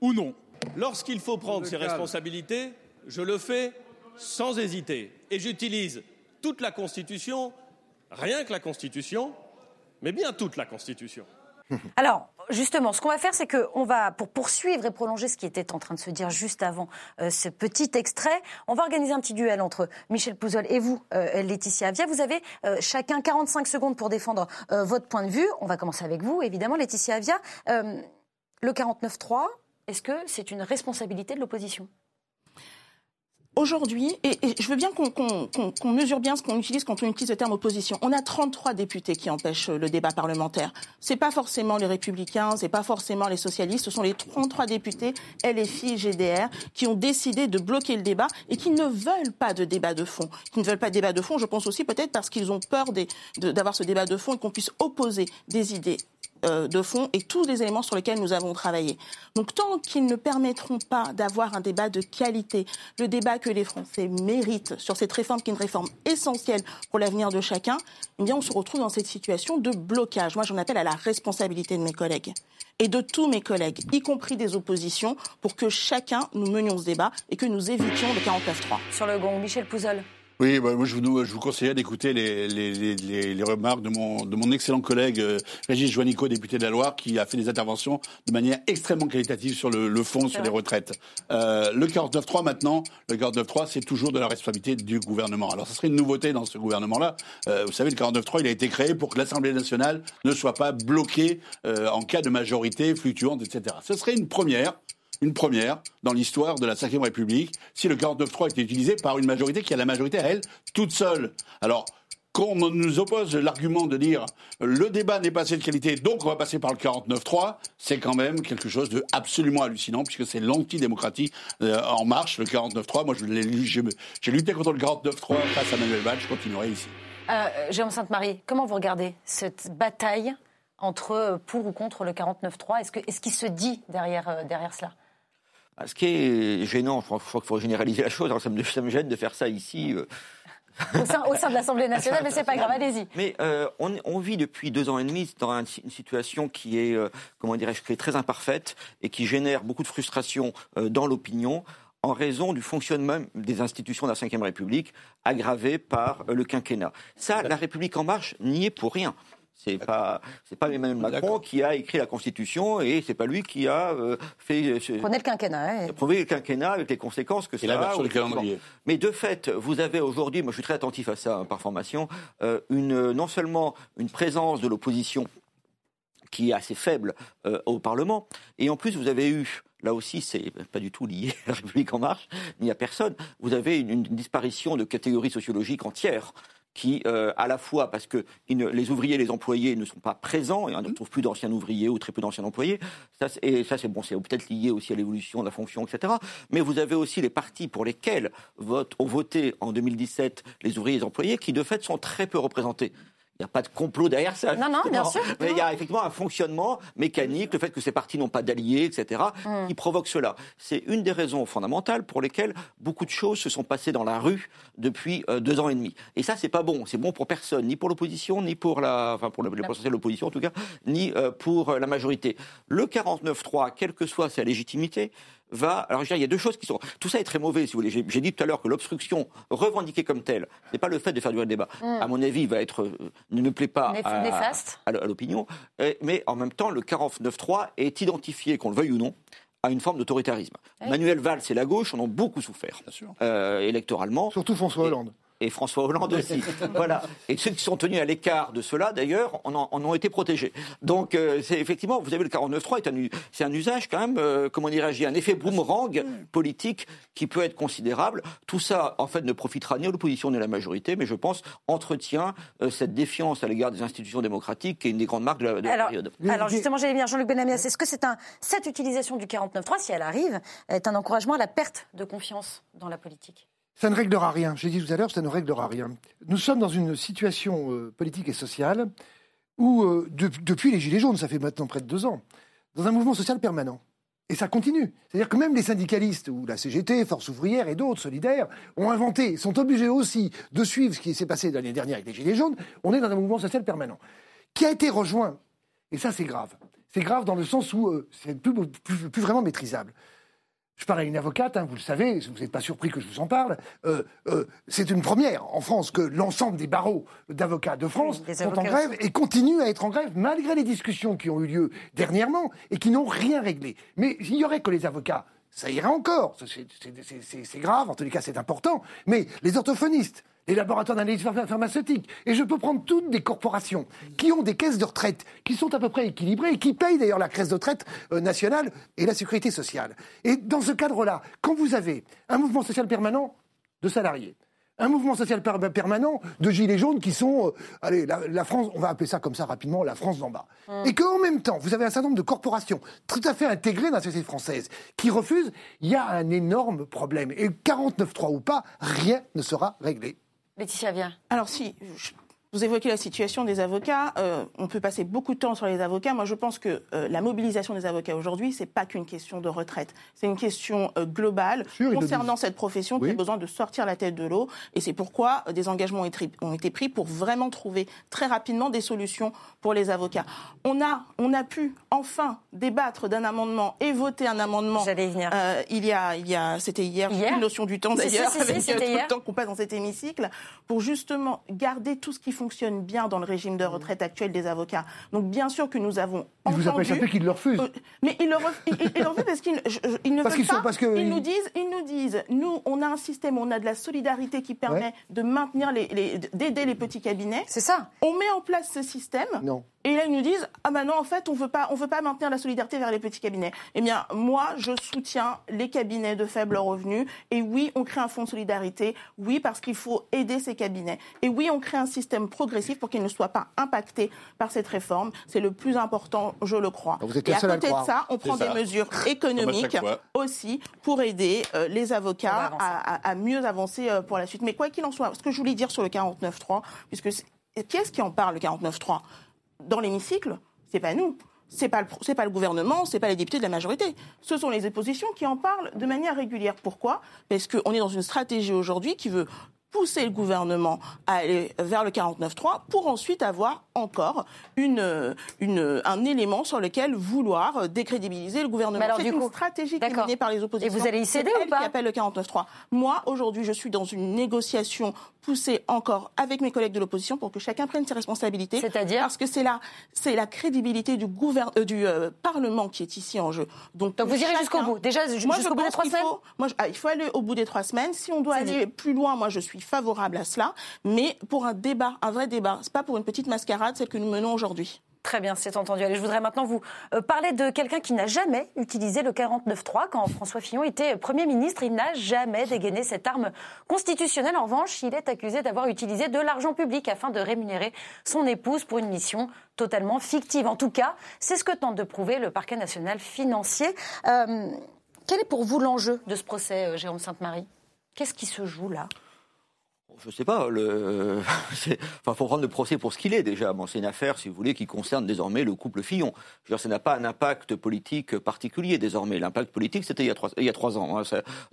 ou non Lorsqu'il faut prendre ses responsabilités, je le fais sans hésiter. Et j'utilise toute la Constitution, rien que la Constitution, mais bien toute la Constitution. (laughs) Alors, justement, ce qu'on va faire, c'est qu'on va, pour poursuivre et prolonger ce qui était en train de se dire juste avant euh, ce petit extrait, on va organiser un petit duel entre Michel Pouzol et vous, euh, Laetitia Avia. Vous avez euh, chacun 45 secondes pour défendre votre point de vue. On va commencer avec vous, évidemment, Laetitia Avia. le 49-3, est-ce que c'est une responsabilité de l'opposition? Aujourd'hui, et, je veux bien qu'on mesure bien ce qu'on utilise quand on utilise le terme opposition. On a 33 députés qui empêchent le débat parlementaire. C'est pas forcément les républicains, c'est pas forcément les socialistes, ce sont les 33 députés LFI, GDR qui ont décidé de bloquer le débat et qui ne veulent pas de débat de fond. Qui ne veulent pas de débat de fond, je pense aussi peut-être parce qu'ils ont peur d'avoir ce débat de fond et qu'on puisse opposer des idées euh, de fond et tous les éléments sur lesquels nous avons travaillé. Donc tant qu'ils ne permettront pas d'avoir un débat de qualité, le débat que les Français méritent sur cette réforme qui est une réforme essentielle pour l'avenir de chacun, eh bien on se retrouve dans cette situation de blocage. Moi j'en appelle à la responsabilité de mes collègues et de tous mes collègues, y compris des oppositions, pour que chacun nous menions ce débat et que nous évitions le 49-3. Sur le gong, Michel Pouzol. Oui, bah, moi je vous, je vous conseillerais d'écouter les, les, les, les, remarques de mon, de mon excellent collègue euh, Régis Joannico, député de la Loire, qui a fait des interventions de manière extrêmement qualitative sur le, le fond, sur les retraites. Euh, le 49.3 maintenant, le 49.3 c'est toujours de la responsabilité du gouvernement. Alors ça serait une nouveauté dans ce gouvernement-là. Euh, vous savez, le 49.3 il a été créé pour que l'Assemblée nationale ne soit pas bloquée euh, en cas de majorité fluctuante, etc. Ce serait une première une première dans l'histoire de la Ve République, si le 49-3 était utilisé par une majorité qui a la majorité à elle toute seule. Alors, quand on nous oppose l'argument de dire le débat n'est pas assez de qualité, donc on va passer par le 49-3, c'est quand même quelque chose de absolument hallucinant, puisque c'est l'antidémocratie euh, en marche, le 49-3. Moi, j'ai lutté contre le 49-3 face à Manuel Valls, je continuerai ici. Euh, Jérôme Sainte-Marie, comment vous regardez cette bataille entre pour ou contre le 49-3 Est-ce qu'il est se dit derrière, euh, derrière cela? Ce qui est gênant, je crois, qu'il faut généraliser la chose, ça, me, ça, me, gêne de faire ça ici. Euh. Au, sein, de l'Assemblée nationale, mais c'est pas grave, allez-y. Mais euh, on, vit depuis deux ans et demi dans une situation qui est, euh, comment dirais-je, très imparfaite et qui génère beaucoup de frustration dans l'opinion en raison du fonctionnement des institutions de la Ve République aggravé par le quinquennat. Ça, la République en marche n'y est pour rien. C'est pas c'est pas Emmanuel Macron qui a écrit la Constitution et c'est pas lui qui a euh, fait. Euh, Prenez le quinquennat. Hein. Prenez le quinquennat avec les conséquences que ça a. Sur le calendrier. Mais de fait, vous avez aujourd'hui, moi je suis très attentif à ça hein, par formation, euh, une non seulement une présence de l'opposition qui est assez faible au Parlement, et en plus vous avez eu là aussi, c'est pas du tout lié (laughs) à la République en marche, ni à personne. Vous avez une disparition de catégories sociologiques entières qui, euh, à la fois parce que les ouvriers et les employés ne sont pas présents, et on ne trouve plus d'anciens ouvriers ou très peu d'anciens employés, ça, et ça c'est bon, c'est peut-être lié aussi à l'évolution de la fonction, etc. Mais vous avez aussi les partis pour lesquels vote, ont voté en 2017 les ouvriers et les employés, qui de fait sont très peu représentés. Il n'y a pas de complot derrière ça. Non, non, bien sûr. Mais il y a effectivement un fonctionnement mécanique, le fait que ces partis n'ont pas d'alliés, etc., mm. qui provoque cela. C'est une des raisons fondamentales pour lesquelles beaucoup de choses se sont passées dans la rue depuis euh, deux ans et demi. Et ça, c'est pas bon. C'est bon pour personne, ni pour l'opposition, ni pour la, enfin pour les potentiels de l'opposition en tout cas, ni euh, pour euh, la majorité. Le 49-3, quelle que soit sa légitimité, va. Alors, je il y a deux choses qui sont. Tout ça est très mauvais, si vous voulez. J'ai dit tout à l'heure que l'obstruction revendiquée comme telle n'est pas le fait de faire durer le débat. Mm. À mon avis, va être euh, ne plaît pas à, à l'opinion. Mais en même temps, le 49-3 est identifié, qu'on le veuille ou non, à une forme d'autoritarisme. Manuel Valls et la gauche en ont beaucoup souffert euh, électoralement. Surtout François Hollande et François Hollande aussi. voilà. Et ceux qui sont tenus à l'écart de cela, d'ailleurs, en, en, ont été protégés. Donc, euh, c'est effectivement, vous avez le 49.3, c'est un, usage quand même, euh, comment dirais-je, un effet boomerang politique qui peut être considérable. Tout ça, en fait, ne profitera ni à l'opposition ni à la majorité, mais je pense entretient euh, cette défiance à l'égard des institutions démocratiques qui est une des grandes marques de la, de alors, période. Alors, justement, j'allais bien, Jean-Luc Benamias, est-ce que c'est un, cette utilisation du 49.3, si elle arrive, est un encouragement à la perte de confiance dans la politique? Ça ne réglera rien. J'ai dit tout à l'heure, ça ne réglera rien. Nous sommes dans une situation euh, politique et sociale où, euh, depuis les Gilets jaunes, ça fait maintenant près de deux ans, dans un mouvement social permanent. Et ça continue. C'est-à-dire que même les syndicalistes, ou la CGT, Force ouvrière et d'autres solidaires, ont inventé, sont obligés aussi de suivre ce qui s'est passé l'année dernière avec les Gilets jaunes. On est dans un mouvement social permanent qui a été rejoint? Et ça, c'est grave. C'est grave dans le sens où euh, c'est plus, vraiment maîtrisable. Je parle à une avocate, hein, vous le savez, vous n'êtes pas surpris que je vous en parle. Euh, euh, c'est une première en France que l'ensemble des barreaux d'avocats de France sont en grève et continuent à être en grève malgré les discussions qui ont eu lieu dernièrement et qui n'ont rien réglé. Mais il n'y aurait que les avocats. Ça irait encore, c'est grave, en tous les cas c'est important, mais les orthophonistes, les laboratoires d'analyse pharmaceutique. Et je peux prendre toutes des corporations qui ont des caisses de retraite qui sont à peu près équilibrées et qui payent d'ailleurs la caisse de retraite euh, nationale et la sécurité sociale. Et dans ce cadre-là, quand vous avez un mouvement social permanent de salariés, un mouvement social permanent de gilets jaunes qui sont, euh, allez, la, France, on va appeler ça comme ça rapidement, la France d'en bas. Hum. Et qu'en même temps, vous avez un certain nombre de corporations tout à fait intégrées dans la société française qui refusent, il y a un énorme problème. Et 49-3 ou pas, rien ne sera réglé. Laetitia Vien. Alors si, vous évoquez la situation des avocats. Euh, on peut passer beaucoup de temps sur les avocats. Moi, je pense que euh, la mobilisation des avocats aujourd'hui, c'est pas qu'une question de retraite. C'est une question euh, globale concernant cette profession qui a besoin de sortir la tête de l'eau. Et c'est pourquoi des engagements ont été pris pour vraiment trouver très rapidement des solutions pour les avocats. On a, on a pu enfin débattre d'un amendement et voter un amendement. J'allais venir. il y a, il y a, c'était hier. Hier. Une notion du temps d'ailleurs, avec tout le temps qu'on passe dans cet hémicycle, pour justement garder tout ce qui fonctionne bien dans le régime de retraite actuel des avocats. Donc bien sûr que nous avons ils vous appellent chaque qu'ils le refusent. Euh, mais ils le, refusent parce qu'ils ne veulent pas. parce que ils, nous disent, ils nous disent, nous, on a un système, on a de la solidarité qui permet de maintenir les, d'aider les petits cabinets. C'est ça. On met en place ce système. Non. Et là, ils nous disent ah ben non, en fait, on veut pas, on veut pas maintenir la solidarité vers les petits cabinets. Eh bien, moi, je soutiens les cabinets de faible revenu. Et oui, on crée un fonds de solidarité. Oui, parce qu'il faut aider ces cabinets. Et oui, on crée un système progressif pour qu'ils ne soient pas impactés par cette réforme. C'est le plus important, je le crois. Vous êtes et à côté de ça, on prend des mesures économiques aussi pour aider euh, les avocats à, mieux avancer euh, pour la suite. Mais quoi qu'il en soit, ce que je voulais dire sur le 49.3, puisque qui est-ce qui en parle, le 49.3 dans l'hémicycle, c'est pas nous. C'est pas le, pas le gouvernement, c'est pas les députés de la majorité. Ce sont les oppositions qui en parlent de manière régulière. Pourquoi? Parce qu'on est dans une stratégie aujourd'hui qui veut pousser le gouvernement à aller vers le 49.3 pour ensuite avoir encore une, une, un élément sur lequel vouloir décrédibiliser le gouvernement. C'est une stratégie qui est menée par les oppositions. Et vous allez y céder ou pas qui appelle le 49.3. Moi, aujourd'hui, je suis dans une négociation poussée encore avec mes collègues de l'opposition pour que chacun prenne ses responsabilités. C'est-à-dire Parce que c'est la, c'est la crédibilité du, gouverne, euh, du euh, Parlement qui est ici en jeu. Donc, vous irez jusqu'au bout. Déjà, jusqu'au bout des trois semaines moi, ah, Il faut aller au bout des trois semaines. Si on doit aller plus loin, moi, je suis favorable à cela, mais pour un débat, un vrai débat. C'est pas pour une petite mascarade, celle que nous menons aujourd'hui. Très bien, c'est entendu. Je voudrais maintenant vous euh, parler de quelqu'un qui n'a jamais utilisé le 49.3. Quand François Fillon était Premier ministre, il n'a jamais dégainé cette arme constitutionnelle. En revanche, il est accusé d'avoir utilisé de l'argent public afin de rémunérer son épouse pour une mission totalement fictive. En tout cas, c'est ce que tente de prouver le parquet national financier. Euh, quel est pour vous l'enjeu de ce procès, euh, Jérôme Sainte-Marie? Qu'est-ce qui se joue là? Je sais pas. Le... (laughs) enfin, faut prendre le procès pour ce qu'il est déjà. Bon, c'est une affaire, si vous voulez, qui concerne désormais le couple Fillon. Je veux dire, ça n'a pas un impact politique particulier désormais. L'impact politique, c'était il y a trois, il y a trois ans. Hein.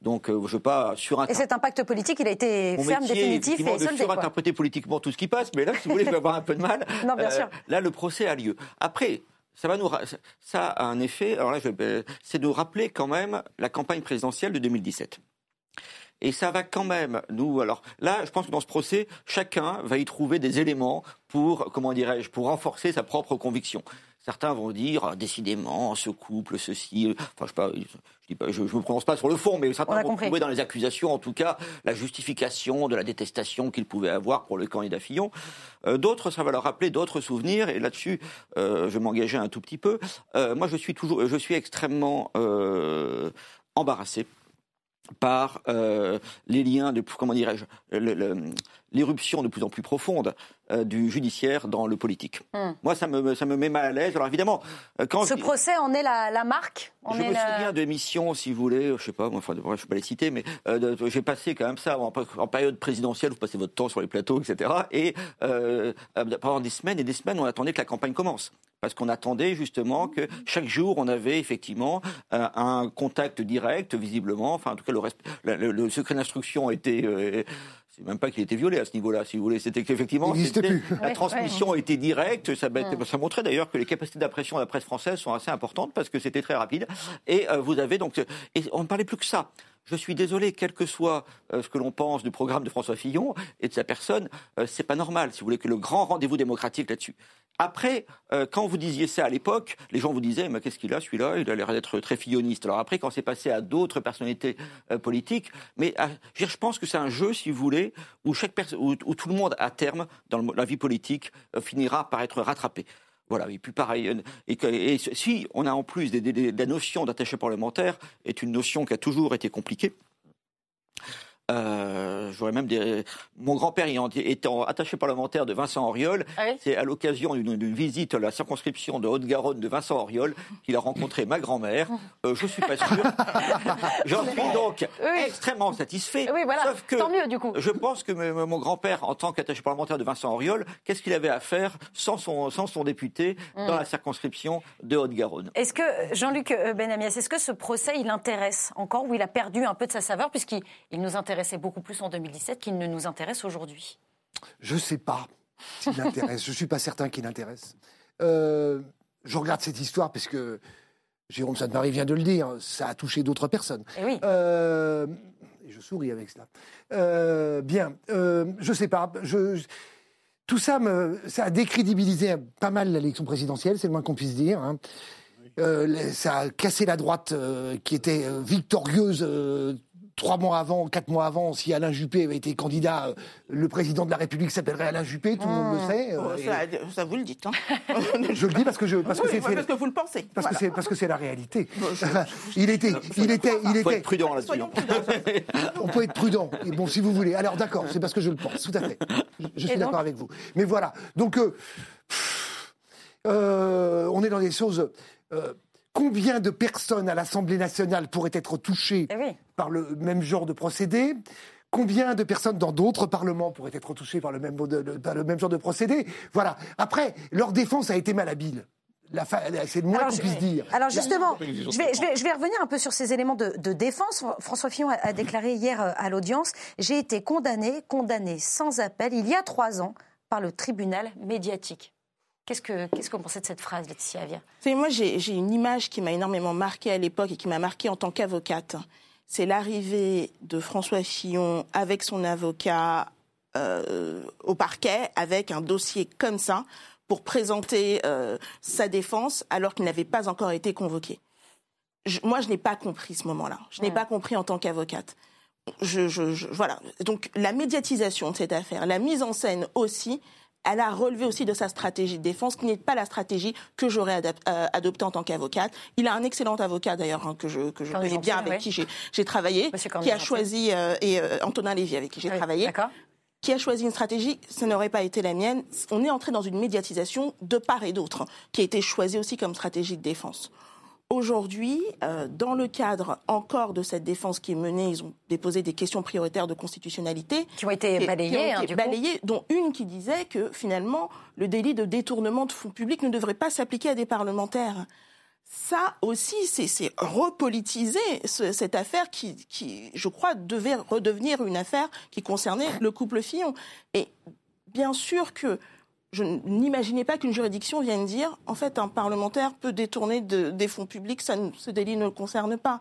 Donc, euh, je veux pas sur. Et cet impact politique, il a été ferme, définitif et soldé. surinterpréter politiquement tout ce qui passe, mais là, si vous voulez, je vais avoir un peu de mal. (laughs) non, bien euh, sûr. Là, le procès a lieu. Après. Ça, va nous, ça a un effet, alors là, c'est de rappeler quand même la campagne présidentielle de 2017. Et ça va quand même, nous, alors là, je pense que dans ce procès, chacun va y trouver des éléments pour, comment dirais-je, pour renforcer sa propre conviction. Certains vont dire, ah, décidément, ce couple, ceci. Enfin, je ne je, me prononce pas sur le fond, mais certains vont trouver dans les accusations, en tout cas, la justification de la détestation qu'ils pouvaient avoir pour le candidat Fillon. Euh, d'autres, ça va leur rappeler d'autres souvenirs, et là-dessus, euh, je m'engageais un tout petit peu. Euh, moi, je suis toujours, je suis extrêmement embarrassé par euh, les liens de comment dirais-je l'éruption de plus en plus profonde euh, du judiciaire dans le politique. Hmm. Moi, ça me, ça me met mal à l'aise. Alors évidemment, euh, quand ce procès en est la, marque? je me souviens d'émissions, si vous voulez, je sais pas, enfin, je ne vais pas les citer, mais j'ai passé quand même ça en, période présidentielle. Vous passez votre temps sur les plateaux, etc. Et pendant des semaines et des semaines, on attendait que la campagne commence parce qu'on attendait justement que chaque jour on avait effectivement un contact direct, visiblement. Enfin, en tout cas, le, le, le secret d'instruction était c'est même pas qu'il était violé à ce niveau-là, si vous voulez. C'était qu'effectivement, la transmission était directe. Ça, mm. ça montrait d'ailleurs que les capacités d'impression de la presse française sont assez importantes parce que c'était très rapide. Et euh, vous avez donc, et on ne parlait plus que ça. Je suis désolé, quel que soit euh, ce que l'on pense du programme de François Fillon et de sa personne, euh, c'est pas normal, si vous voulez, que le grand rendez-vous démocratique là-dessus. Après, euh, quand vous disiez ça à l'époque, les gens vous disaient, mais qu'est-ce qu'il a, celui-là? Il a l'air d'être très filloniste. Alors après, quand c'est passé à d'autres personnalités politiques, mais je pense que c'est un jeu, si vous voulez, où, chaque où, où, tout le monde, à terme, dans la vie politique, finira par être rattrapé. Voilà, et puis pareil. Euh, et, si on a en plus des, la notion d'attaché parlementaire, est une notion qui a toujours été compliquée. Euh, J'aurais même des... Mon grand-père étant attaché parlementaire de Vincent Auriol, ah c'est à l'occasion d'une visite à la circonscription de Haute-Garonne de Vincent Auriol qu'il a rencontré ma grand-mère. Euh, je suis pas sûr. (laughs) J'en suis donc extrêmement satisfait. Oui, voilà. Sauf que Tant mieux, du coup. Je pense que mon grand-père, en tant qu'attaché parlementaire de Vincent Auriol, qu'est-ce qu'il avait à faire sans son, sans son député dans mm. la circonscription de Haute-Garonne? Est-ce que, Jean-Luc Benamias, est-ce que ce procès, il intéresse encore ou il a perdu un peu de sa saveur puisqu'il nous intéresse intéressait beaucoup plus en 2017 qu'il ne nous intéresse aujourd'hui Je ne sais pas s'il intéresse. je ne suis pas certain qu'il intéresse. Euh, je regarde cette histoire parce que Jérôme Sainte-Marie vient de le dire, ça a touché d'autres personnes. Et eh oui. Euh, je souris avec cela. Euh, bien, je ne sais pas. Je, tout ça, me, ça a décrédibilisé pas mal l'élection présidentielle, c'est le moins qu'on puisse dire. Hein. ça a cassé la droite qui était victorieuse trois mois avant, quatre mois avant, si Alain Juppé avait été candidat, euh, le président de la République s'appellerait Alain Juppé, tout le monde le mmh. sait. Euh, ça, vous le dites. Hein. (laughs) je le dis parce que je parce que c'est parce que vous le pensez. Parce que c'est parce que c'est la réalité. il était il était il était. être prudent là-dessus. On peut être prudent. Et bon, si vous voulez. Alors d'accord, c'est parce que je le pense, tout à fait. Je, suis d'accord avec vous. Mais voilà. Donc euh, on est dans des choses combien de personnes à l'Assemblée nationale pourraient être touchées eh par le même genre de procédé? Combien de personnes dans d'autres parlements pourraient être touchées par le même, le même genre de procédé? Voilà. Après, leur défense a été malhabile. C'est le moins qu'on puisse dire. Alors justement, je vais, je, vais, revenir un peu sur ces éléments de, défense. François Fillon a, déclaré hier euh, à l'audience, j'ai été condamné, condamné sans appel, il y a trois ans, par le tribunal médiatique. Qu'est-ce que, qu'est-ce que vous pensez de cette phrase, Laetitia Avia Moi, j'ai, une image qui m'a énormément marquée à l'époque et qui m'a marquée en tant qu'avocate. C'est l'arrivée de François Fillon avec son avocat euh, au parquet, avec un dossier comme ça, pour présenter euh, sa défense alors qu'il n'avait pas encore été convoqué. moi, je n'ai pas compris ce moment-là. Je n'ai pas compris en tant qu'avocate. Je, je, voilà. Donc la médiatisation de cette affaire, la mise en scène aussi, elle a relevé aussi de sa stratégie de défense, qui n'est pas la stratégie que j'aurais euh, adoptée en tant qu'avocate. Il a un excellent avocat d'ailleurs hein, que je, que je connais bien, avec qui j'ai travaillé, qui a choisi, euh, et euh, Antonin Lévy avec qui j'ai travaillé, qui a choisi une stratégie, ce n'aurait pas été la mienne. On est entré dans une médiatisation de part et d'autre, qui a été choisie aussi comme stratégie de défense. Aujourd'hui, euh, dans le cadre encore de cette défense qui est menée, ils ont déposé des questions prioritaires de constitutionnalité. Qui ont été balayées. Hein, balayées dont une qui disait que finalement, le délit de détournement de fonds publics ne devrait pas s'appliquer à des parlementaires. Ça aussi, c'est repolitiser cette affaire qui, qui, je crois, devait redevenir une affaire qui concernait le couple Fillon. Et bien sûr que je n'imaginais pas qu'une juridiction vienne dire, en fait, un parlementaire peut détourner des fonds publics, ce délit ne le concerne pas.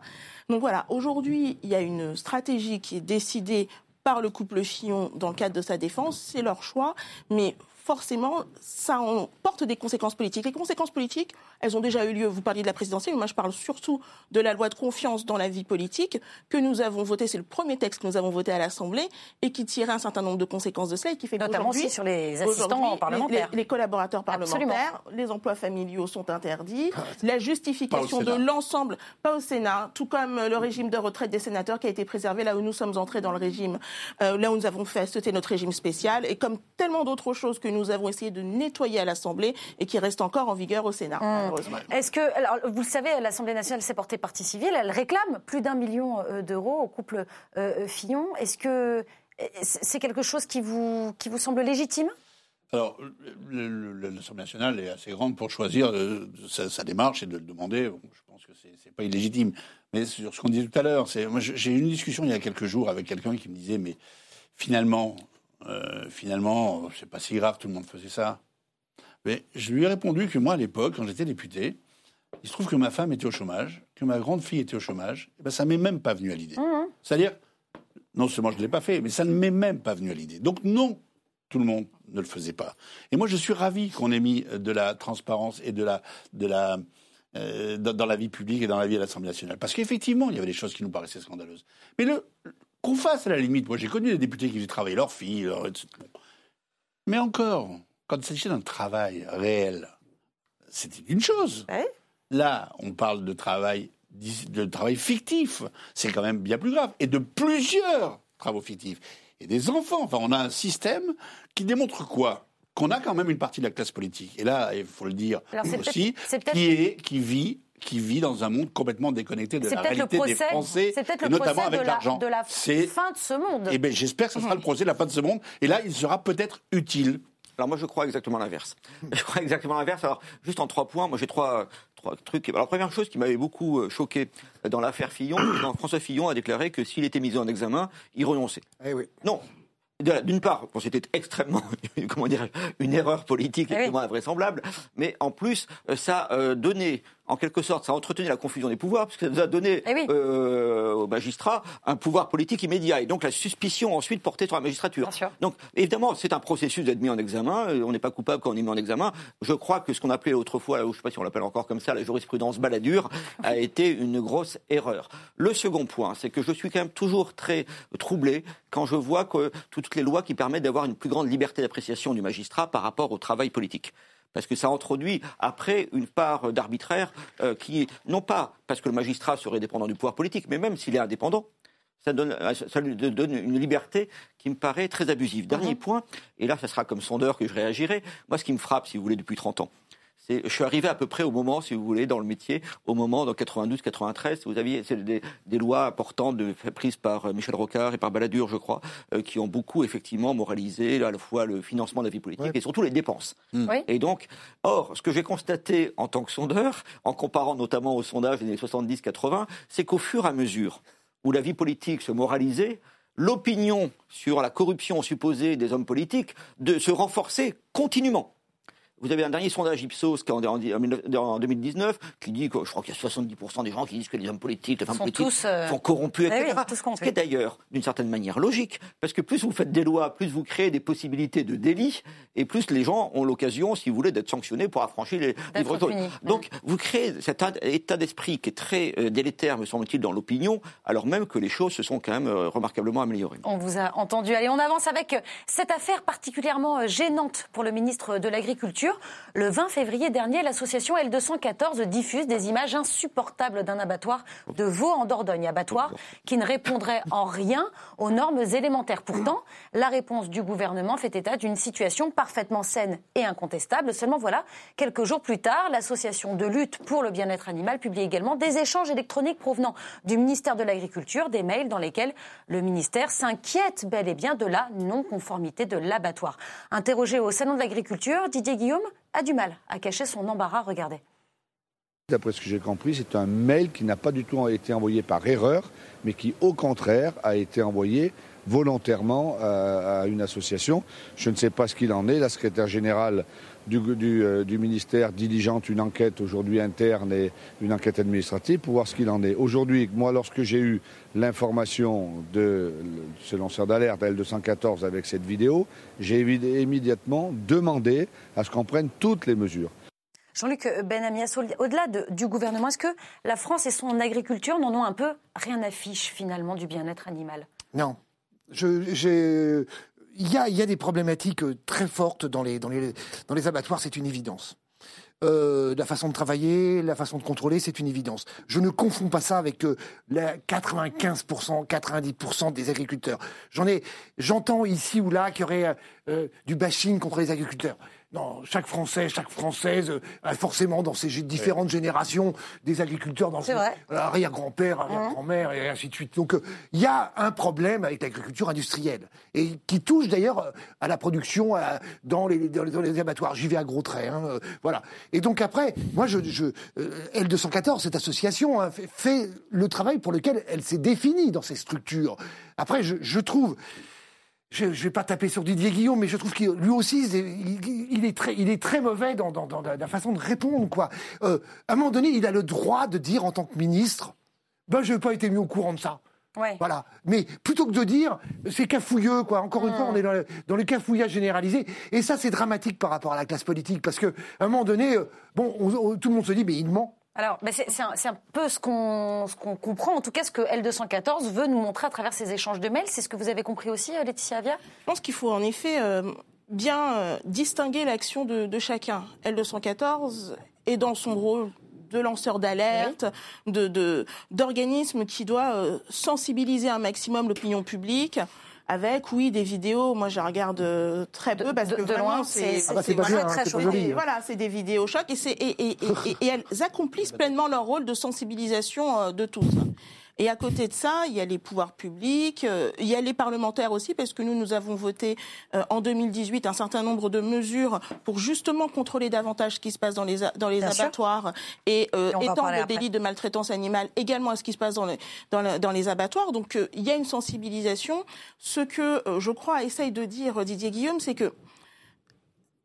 Donc voilà, aujourd'hui, il y a une stratégie qui est décidée par le couple Fillon dans le cadre de sa défense, c'est leur choix, mais forcément, ça en porte des conséquences politiques. Les conséquences politiques, elles ont déjà eu lieu. Vous parliez de la présidentielle, mais moi je parle surtout de la loi de confiance dans la vie politique que nous avons voté. C'est le premier texte que nous avons voté à l'Assemblée et qui tirait un certain nombre de conséquences de cela et qui fait notamment aussi sur les assistants parlementaires, les, collaborateurs parlementaires, les emplois familiaux sont interdits, la justification de l'ensemble, pas au Sénat, tout comme le régime de retraite des sénateurs qui a été préservé là où nous sommes entrés dans le régime, euh, là où nous avons fait, c'était notre régime spécial et comme tellement d'autres choses que nous avons essayé de nettoyer à l'Assemblée et qui reste encore en vigueur au Sénat, mmh. malheureusement. Est-ce que, alors, vous le savez, l'Assemblée nationale s'est portée partie civile, elle réclame plus d'un million euh, d'euros au couple euh, Fillon. Est-ce que c'est quelque chose qui vous, qui vous semble légitime? Alors, l'Assemblée nationale est assez grande pour choisir euh, sa, démarche et de le demander. je pense que c'est n'est pas illégitime. Mais sur ce qu'on disait tout à l'heure, j'ai eu une discussion il y a quelques jours avec quelqu'un qui me disait mais finalement, euh, finalement, c'est pas si grave, tout le monde faisait ça. Mais je lui ai répondu que moi, à l'époque, quand j'étais député, il se trouve que ma femme était au chômage, que ma grande fille était au chômage, et ben ça m'est même pas venu à l'idée. Mmh. C'est-à-dire, non seulement je ne l'ai pas fait, mais ça ne m'est même pas venu à l'idée. Donc non, tout le monde ne le faisait pas. Et moi, je suis ravi qu'on ait mis de la transparence et de la, de la, euh, dans, dans la vie publique et dans la vie de l'Assemblée nationale. Parce qu'effectivement, il y avait des choses qui nous paraissaient scandaleuses. Mais le, qu'on fasse à la limite, moi j'ai connu des députés qui faisaient travailler leurs filles, leur... mais encore, quand il s'agissait d'un travail réel, c'était une chose. Là, on parle de travail, de travail fictif. C'est quand même bien plus grave. Et de plusieurs travaux fictifs. Et des enfants. Enfin, on a un système qui démontre quoi? Qu'on a quand même une partie de la classe politique. Et là, il faut le dire Alors, aussi, qui, est, qui vit qui vit dans un monde complètement déconnecté de la réalité des procès, Français, c'est peut-être et le notamment procès avec de la, l'argent. la C'est fin de ce monde. eh ben, j'espère que ce sera le procès de la fin de ce monde. Et là, il sera peut-être utile. Alors moi, je crois exactement l'inverse. (laughs) Je crois exactement l'inverse. Alors, juste en trois points, moi j'ai trois, trois trucs. Alors, première chose qui m'avait beaucoup euh, choqué dans l'affaire Fillon, c'est quand François Fillon a déclaré que s'il était mis en examen, il renonçait. Eh oui. Non. D'une part, bon, c'était extrêmement, (laughs) comment dire, une erreur politique extrêmement invraisemblable, mais en plus, euh, ça a donné, en quelque sorte, ça a entretenu la confusion des pouvoirs, puisque ça nous a donné euh, aux magistrats un pouvoir politique immédiat, et donc la suspicion ensuite portée sur la magistrature. Donc, évidemment, c'est un processus d'être mis en examen, euh, on n'est pas coupable quand on est mis en examen. Je crois que ce qu'on appelait autrefois, je ne sais pas si on l'appelle encore comme ça, la jurisprudence baladure, a été une grosse erreur. Le second point, c'est que je suis quand même toujours très troublé quand je vois que toutes les lois qui permettent d'avoir une plus grande liberté d'appréciation du magistrat par rapport au travail politique. Parce que ça introduit après une part d'arbitraire euh, qui, non pas parce que le magistrat serait dépendant du pouvoir politique, mais même s'il est indépendant, ça, donne, ça lui donne une liberté qui me paraît très abusive. Dernier point, et là, ça sera comme sondeur que je réagirai. Moi, ce qui me frappe, si vous voulez, depuis 30 ans, je suis arrivé à peu près au moment, si vous voulez, dans le métier, au moment, dans 92-93, vous aviez des, des lois importantes de, prises par euh, Michel Rocard et par Balladur, je crois, euh, qui ont beaucoup, effectivement, moralisé à la fois le financement de la vie politique et surtout les dépenses. Oui. Et donc, or, ce que j'ai constaté en tant que sondeur, en comparant notamment au sondage des années 70-80, c'est qu'au fur et à mesure où la vie politique se moralisait, l'opinion sur la corruption supposée des hommes politiques de se renforcer continuellement. Vous avez un dernier sondage Ipsos en, en- en 2019 qui dit que je crois qu'il y a 70% des gens qui disent que les hommes politiques, les femmes Sont politiques tous, euh, sont corrompus, eh oui, etc. Ce qui est d'ailleurs, d'une certaine manière, logique, parce que plus vous faites des lois, plus vous créez des possibilités de délit, et plus les gens ont l'occasion, si vous voulez, d'être sanctionnés pour affranchir les punis, Donc, vous créez cet état d'esprit qui est très euh, délétère, me semble-t-il, dans l'opinion, alors même que les choses se sont quand même euh, remarquablement améliorées. On vous a entendu. Allez, on avance avec cette affaire particulièrement gênante pour le ministre de l'Agriculture. Le 20 février dernier, l'association L214 diffuse des images insupportables d'un abattoir de Vaux en Dordogne. Abattoir qui ne répondrait en rien aux normes élémentaires. Pourtant, la réponse du gouvernement fait état d'une situation parfaitement saine et incontestable. Seulement voilà, quelques jours plus tard, l'association de lutte pour le bien-être animal publie également des échanges électroniques provenant du ministère de l'Agriculture, des mails dans lesquels le ministère s'inquiète bel et bien de la non-conformité de l'abattoir. Interrogé au Salon de l'Agriculture, Didier Guillaume a du mal à cacher son embarras. Regardez. D'après ce que j'ai compris, c'est un mail qui n'a pas du tout été envoyé par erreur, mais qui, au contraire, a été envoyé volontairement à, à une association. Je ne sais pas ce qu'il en est. La secrétaire générale du, du, euh, du ministère diligente une enquête aujourd'hui interne et une enquête administrative pour voir ce qu'il en est. Aujourd'hui, moi, lorsque j'ai eu l'information de ce lanceur d'alerte à L214 avec cette vidéo, j'ai immédiatement demandé à ce qu'on prenne toutes les mesures. Jean-Luc Benamias, au- au-delà de- du gouvernement, est-ce que la France et son agriculture n'en ont un peu rien à fiche finalement du bien-être animal? Non. Je- j'ai- Il y, a, y a des problématiques euh, très fortes dans les, dans les, dans les abattoirs, c'est une évidence. Euh, la façon de travailler, la façon de contrôler, c'est une évidence. Je ne confonds pas ça avec euh, la 95%, 90% des agriculteurs. J'entends ici ou là qu'il y aurait euh, du bashing contre les agriculteurs. Non, chaque Français, chaque Française euh, a forcément dans ses gé- différentes générations des agriculteurs dans C'est son vrai. arrière-grand-père, arrière-grand-mère et ainsi de suite. Donc euh, il y a un problème avec l'agriculture industrielle et qui touche d'ailleurs euh, à la production à- dans, les, dans, les, dans les abattoirs. J'y vais à gros traits, hein, voilà. Et donc après, moi, je, je euh, L214, cette association hein, fait, fait le travail pour lequel elle s'est définie dans ces structures. Après, je, je trouve je ne vais pas taper sur Didier Guillaume, mais je trouve qu'il lui aussi, il, est très, il est très mauvais dans, dans, la façon de répondre. Quoi. Euh, à un moment donné, il a le droit de dire en tant que ministre, ben, je n'ai pas été mis au courant de ça. Voilà. Mais plutôt que de dire c'est cafouilleux, quoi. Encore une fois, on est dans le, dans le cafouillage généralisé. Et ça, c'est dramatique par rapport à la classe politique. Parce qu'à un moment donné, euh, bon, tout le monde se dit, mais il ment. Alors, c'est un, peu ce qu'on comprend, en tout cas ce que L214 veut nous montrer à travers ces échanges de mails. C'est ce que vous avez compris aussi, euh, Laetitia Avia? Je pense qu'il faut en effet euh, bien euh, distinguer l'action de, chacun. L214 est dans son rôle de lanceur d'alerte, de d'organisme qui doit sensibiliser un maximum l'opinion publique avec, oui, des vidéos. Moi, je regarde euh, très peu parce que de loin, c'est ah bah, très, très joli. Voilà, c'est des vidéos chocs et, et, et, et, (laughs) elles accomplissent pleinement leur rôle de sensibilisation euh, de tous. Et à côté de ça, il y a les pouvoirs publics, euh, il y a les parlementaires aussi, parce que nous, nous avons voté euh, en 2018 un certain nombre de mesures pour justement contrôler davantage ce qui se passe dans les, dans les abattoirs et, euh, étendre le délit de maltraitance animale également à ce qui se passe dans les, dans, dans les abattoirs. Donc il y a une sensibilisation. Ce que je crois essaye de dire Didier Guillaume, c'est que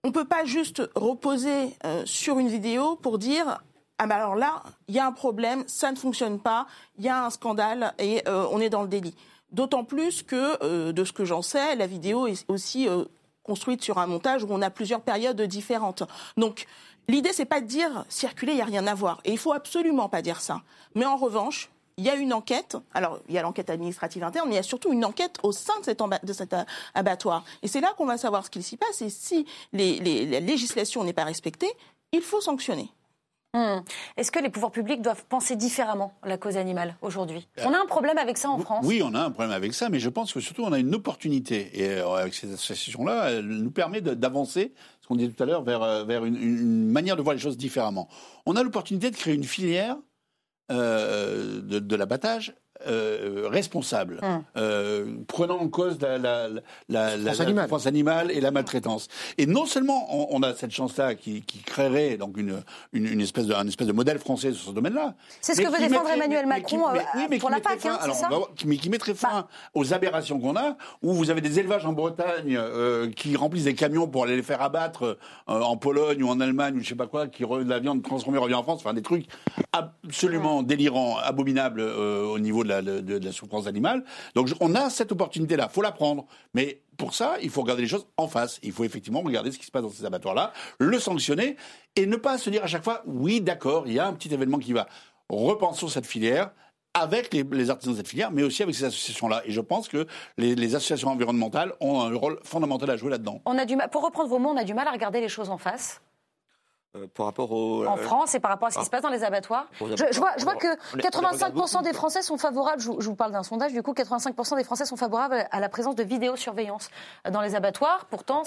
on ne peut pas juste reposer sur une vidéo pour dire ah ben alors là, il y a un problème, ça ne fonctionne pas, il y a un scandale et euh, on est dans le délit. D'autant plus que, euh, de ce que j'en sais, la vidéo est aussi euh, construite sur un montage où on a plusieurs périodes différentes. Donc, l'idée, c'est pas de dire circuler, il n'y a rien à voir. Et il faut absolument pas dire ça. Mais en revanche, il y a une enquête. Alors, il y a l'enquête administrative interne, mais il y a surtout une enquête au sein de, cet, de cet abattoir. Et c'est là qu'on va savoir ce qu'il s'y passe. Et si la législation n'est pas respectée, il faut sanctionner. Hmm. Est-ce que les pouvoirs publics doivent penser différemment la cause animale aujourd'hui? On a un problème avec ça en France Oui, on a un problème avec ça, mais je pense que surtout on a une opportunité. Et euh, avec ces associations-là, elle nous permet d'avancer, ce qu'on disait tout à l'heure, vers, euh, vers une, manière de voir les choses différemment. On a l'opportunité de créer une filière euh, de, de l'abattage euh, responsable, hum. euh, prenant en cause la, la, la, la, souffrance animale et la maltraitance. Et non seulement on, a cette chance-là qui, qui, créerait donc une, une, une, espèce de, un espèce de modèle français sur ce domaine-là. C'est ce que veut défendre Emmanuel Macron euh, pour la PAC, hein, c'est ça Mais qui mettrait fin bah. aux aberrations qu'on a, où vous avez des élevages en Bretagne euh, qui remplissent des camions pour aller les faire abattre euh, en Pologne ou en Allemagne ou je sais pas quoi, qui de la viande transformée revient en France, enfin des trucs absolument délirants, abominables au niveau de de la, souffrance animale. Donc on a cette opportunité-là, faut la prendre. Mais pour ça, il faut regarder les choses en face. Il faut effectivement regarder ce qui se passe dans ces abattoirs-là, le sanctionner et ne pas se dire à chaque fois, oui, d'accord, il y a un petit événement qui va. Repensons cette filière, avec les, artisans de cette filière, mais aussi avec ces associations-là. Et je pense que les, associations environnementales ont un rôle fondamental à jouer là-dedans. On a du pour reprendre vos mots, on a du mal à regarder les choses en face. Euh, par rapport au, en euh, France et par rapport à ce qui se passe dans les abattoirs. Je, vois, je vois que 85% des Français sont favorables, je, vous parle d'un sondage, du coup 85% des Français sont favorables à la présence de vidéosurveillance dans les abattoirs. Pourtant,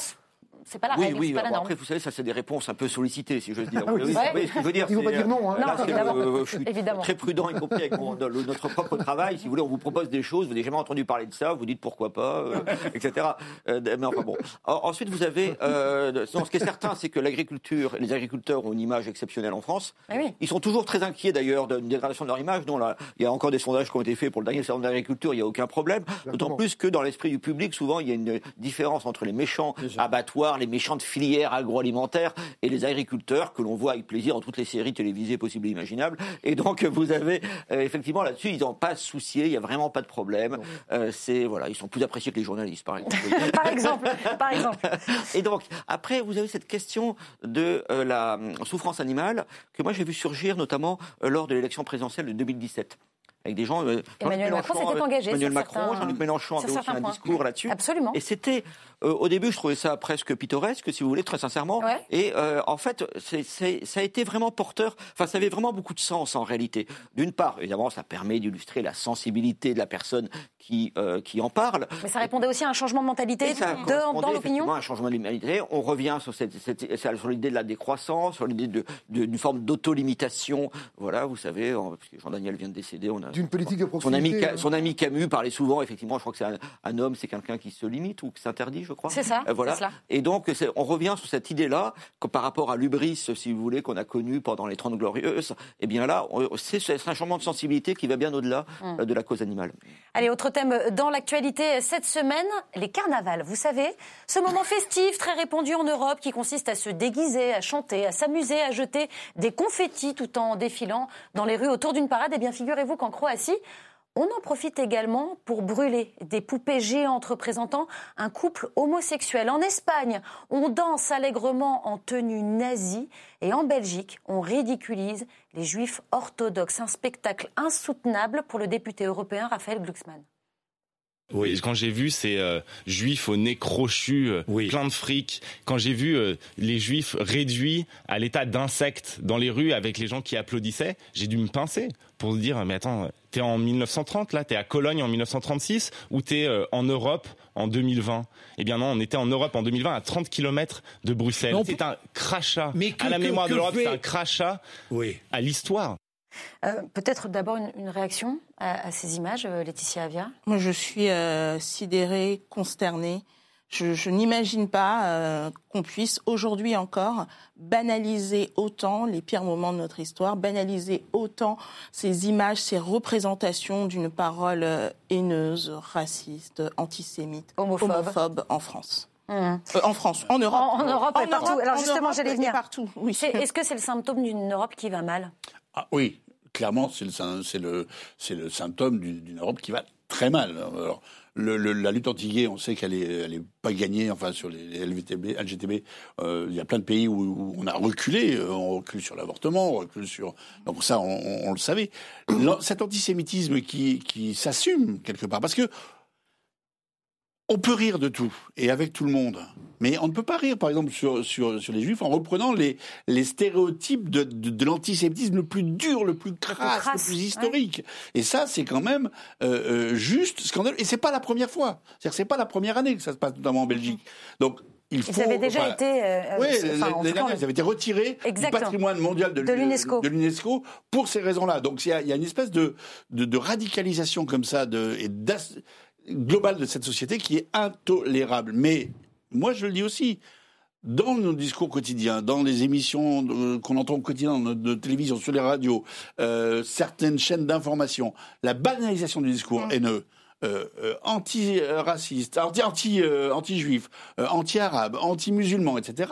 c'est pas la oui, règle, oui, pas la Après, vous savez, ça, c'est des réponses un peu sollicitées, si j'ose dire. Ah oui, oui, ce que je veux dire. Il ne faut pas dire non. Hein. non évidemment. Euh, je suis très prudent, y compris avec notre propre travail. Si vous voulez, on vous propose des choses, vous n'avez jamais entendu parler de ça, vous dites pourquoi pas, euh, (laughs) etc. Euh, mais enfin bon. ensuite, vous avez. Euh, ce qui est certain, c'est que l'agriculture, les agriculteurs ont une image exceptionnelle en France. Ah oui. Ils sont toujours très inquiets d'ailleurs d'une dégradation de leur image. Non, là, il y a encore des sondages qui ont été faits pour le dernier salon de l'agriculture, il n'y a aucun problème. D'autant plus que dans l'esprit du public, souvent, il y a une différence entre les méchants abattoirs, les méchants de filières agroalimentaire et les agriculteurs que l'on voit avec plaisir dans toutes les séries télévisées possibles et imaginables. Et donc vous avez euh, effectivement là-dessus, ils n'ont pas soucié, il n'y a vraiment pas de problème. Euh, c'est voilà, ils sont plus appréciés que les journalistes, par exemple. (laughs) par exemple, par exemple. (laughs) Et donc après, vous avez cette question de euh, la souffrance animale que moi j'ai vu surgir notamment lors de l'élection présidentielle de 2017 avec des gens. Emmanuel Macron s'était engagé. Emmanuel Macron, Jean-Luc Mélenchon avait aussi un discours là-dessus. Absolument. Et c'était euh, au début, je trouvais ça presque pittoresque, si vous voulez, très sincèrement. Et euh, en fait, ça a été vraiment porteur. Enfin, ça avait vraiment beaucoup de sens en réalité. D'une part, évidemment, ça permet d'illustrer la sensibilité de la personne qui euh, qui en parle. Mais ça répondait aussi à un changement de mentalité dans l'opinion. Un changement de mentalité. On revient sur cette, sur l'idée de la décroissance, sur l'idée d'une forme d'auto-limitation. Voilà, vous savez, Jean-Daniel vient de décéder. On a d'une politique de son ami, proximité. hein. son ami Camus parlait souvent, effectivement, je crois que c'est un, un homme, c'est quelqu'un qui se limite ou qui s'interdit, je crois. C'est ça, Euh, voilà. cela. Et donc, on revient sur cette idée-là, que par rapport à l'ubris, si vous voulez, qu'on a connu pendant les Trente Glorieuses, eh bien là, c'est un changement de sensibilité qui va bien au-delà euh, de la cause animale. Allez, autre thème dans l'actualité cette semaine, les carnavals. Vous savez, ce moment festif très répandu en Europe qui consiste à se déguiser, à chanter, à s'amuser, à jeter des confettis tout en défilant dans les rues autour d'une parade. Eh bien, figurez-vous qu'en On en profite également pour brûler des poupées géantes représentant un couple homosexuel. En Espagne, on danse allègrement en tenue nazie. Et en Belgique, on ridiculise les juifs orthodoxes. Un spectacle insoutenable pour le député européen Raphaël Glucksmann. Oui, quand j'ai vu ces euh, juifs au nez crochu, euh, plein de fric, quand j'ai vu euh, les juifs réduits à l'état d'insectes dans les rues avec les gens qui applaudissaient, j'ai dû me pincer pour dire mais attends, t'es en 1930 là, t'es à Cologne en 1936 ou t'es euh, en Europe en 2020 Eh bien non, on était en Europe en 2020 à 30 km de Bruxelles. C'est un crachat. Mais que- à la mémoire que de l'Europe, fait- c'est un crachat à l'histoire. Euh, Peut-être d'abord une, une réaction à, à ces images, euh, Laetitia Avia. Moi, je suis euh, sidérée, consternée. Je, je n'imagine pas euh, qu'on puisse aujourd'hui encore banaliser autant les pires moments de notre histoire, banaliser autant ces images, ces représentations d'une parole haineuse, raciste, antisémite, Homophobe. en France. Mmh. Euh, en France, en Europe. En, en Europe et partout. Europe, Alors en justement, j'allais venir. partout. Oui. C'est- Est-ce que c'est le symptôme d'une Europe qui va mal? Ah oui, clairement, c'est le, le, le symptôme d'une Europe qui va très mal. Alors, le, le- la lutte anti-gay, on sait qu'elle est, elle est pas gagnée. Enfin, sur les LGTB, euh, il y a plein de pays où, où on a reculé. Euh, On recule sur l'avortement, on recule sur. Donc ça, on, on- le savait. Cet antisémitisme qui, qui s'assume quelque part, parce que on peut rire de tout et avec tout le monde, mais on ne peut pas rire, par exemple, sur, sur, sur les juifs en reprenant les, les stéréotypes de, de, de l'antisémitisme le plus dur, le plus crasse, le, crasse, plus historique. Et ça, c'est quand même euh, euh, juste scandaleux. Et c'est pas la première fois. C'est-à-dire, que c'est pas la première année que ça se passe, notamment en Belgique. Donc, il faut. Et ça avait déjà été. euh, Oui, euh, les- enfin, en les tout cas, dernières, ça avait été retiré du patrimoine mondial de, De l'UNESCO. pour ces raisons-là. Donc il y a, il y a une espèce de, de, de radicalisation comme ça de, et globale de cette société qui est intolérable. Mais moi, je le dis aussi, dans nos discours quotidiens, dans les émissions qu'on entend au quotidien de, de télévision, sur les radios, euh, certaines chaînes d'information, la banalisation du discours haineux, euh, euh, anti-raciste, anti, anti, anti-juif, euh, anti-arabe, anti-musulman, etc.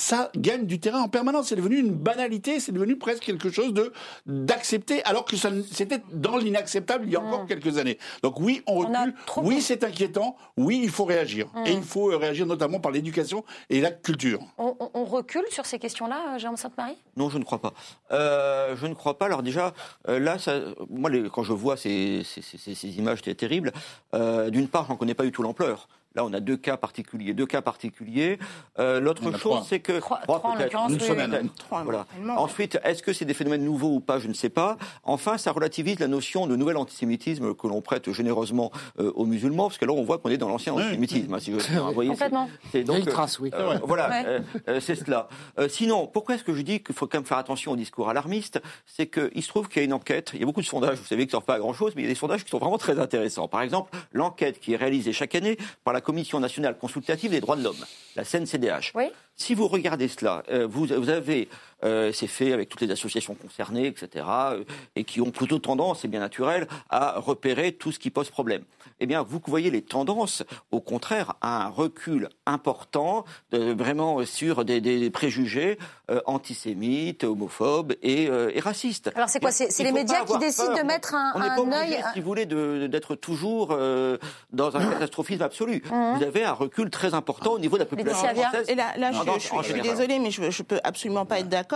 Ça gagne du terrain en permanence. C'est devenu une banalité, c'est devenu presque quelque chose de d'accepter, alors que c'était dans l'inacceptable il y a encore quelques années. Donc oui, on recule. oui, c'est inquiétant. Oui, il faut réagir. Mm. Et il faut euh, réagir notamment par l'éducation et la culture. On, on- on recule sur ces questions-là, euh, Jérôme Sainte-Marie? Non, je ne crois pas. Euh, je ne crois pas. Alors déjà, euh, là, ça, moi, les- quand je vois ces, ces, ces- ces images c'est terribles, euh, d'une part, j'en connais pas du tout l'ampleur. Là, on a deux cas particuliers, deux cas particuliers. Euh, L'autre chose, c'est que Trois- trois en Une semaine. Trois, Voilà. Ensuite, est-ce que c'est des phénomènes nouveaux ou pas Je ne sais pas. Enfin, ça relativise la notion de nouvel antisémitisme que l'on prête généreusement euh, aux musulmans, parce que là, on voit qu'on est dans l'ancien Oui. antisémitisme. hein, si je (laughs) vous voyez, c'est- Complètement. c'est donc, Vieille trace, oui. euh, voilà, Ouais. euh, euh, c'est cela. Euh, sinon, pourquoi est-ce que je dis qu'il faut quand même faire attention au discours alarmiste? C'est qu'il se trouve qu'il y a une enquête, il y a beaucoup de sondages, vous savez, qui ne servent pas à grand-chose, mais il y a des sondages qui sont vraiment très intéressants. Par exemple, l'enquête qui est réalisée chaque année par la Commission nationale consultative des droits de l'homme, la CNCDH. Oui. Si vous regardez cela, euh, vous, vous avez, euh, c'est fait avec toutes les associations concernées, etc., euh, et qui ont plutôt tendance, c'est bien naturel, à repérer tout ce qui pose problème. Eh bien, vous voyez les tendances, au contraire, à un recul important, de- vraiment sur des, des préjugés euh, antisémites, homophobes et, euh, et racistes. Alors c'est quoi C'est les pas médias qui décident peur. de mettre un, On n'est pas un obligé, œil. si vous voulez, d'être toujours euh, dans un catastrophisme absolu. Vous avez un recul très important au niveau de la population française. Et là, là je, suis, je désolée, mais je, ne peux absolument pas être d'accord.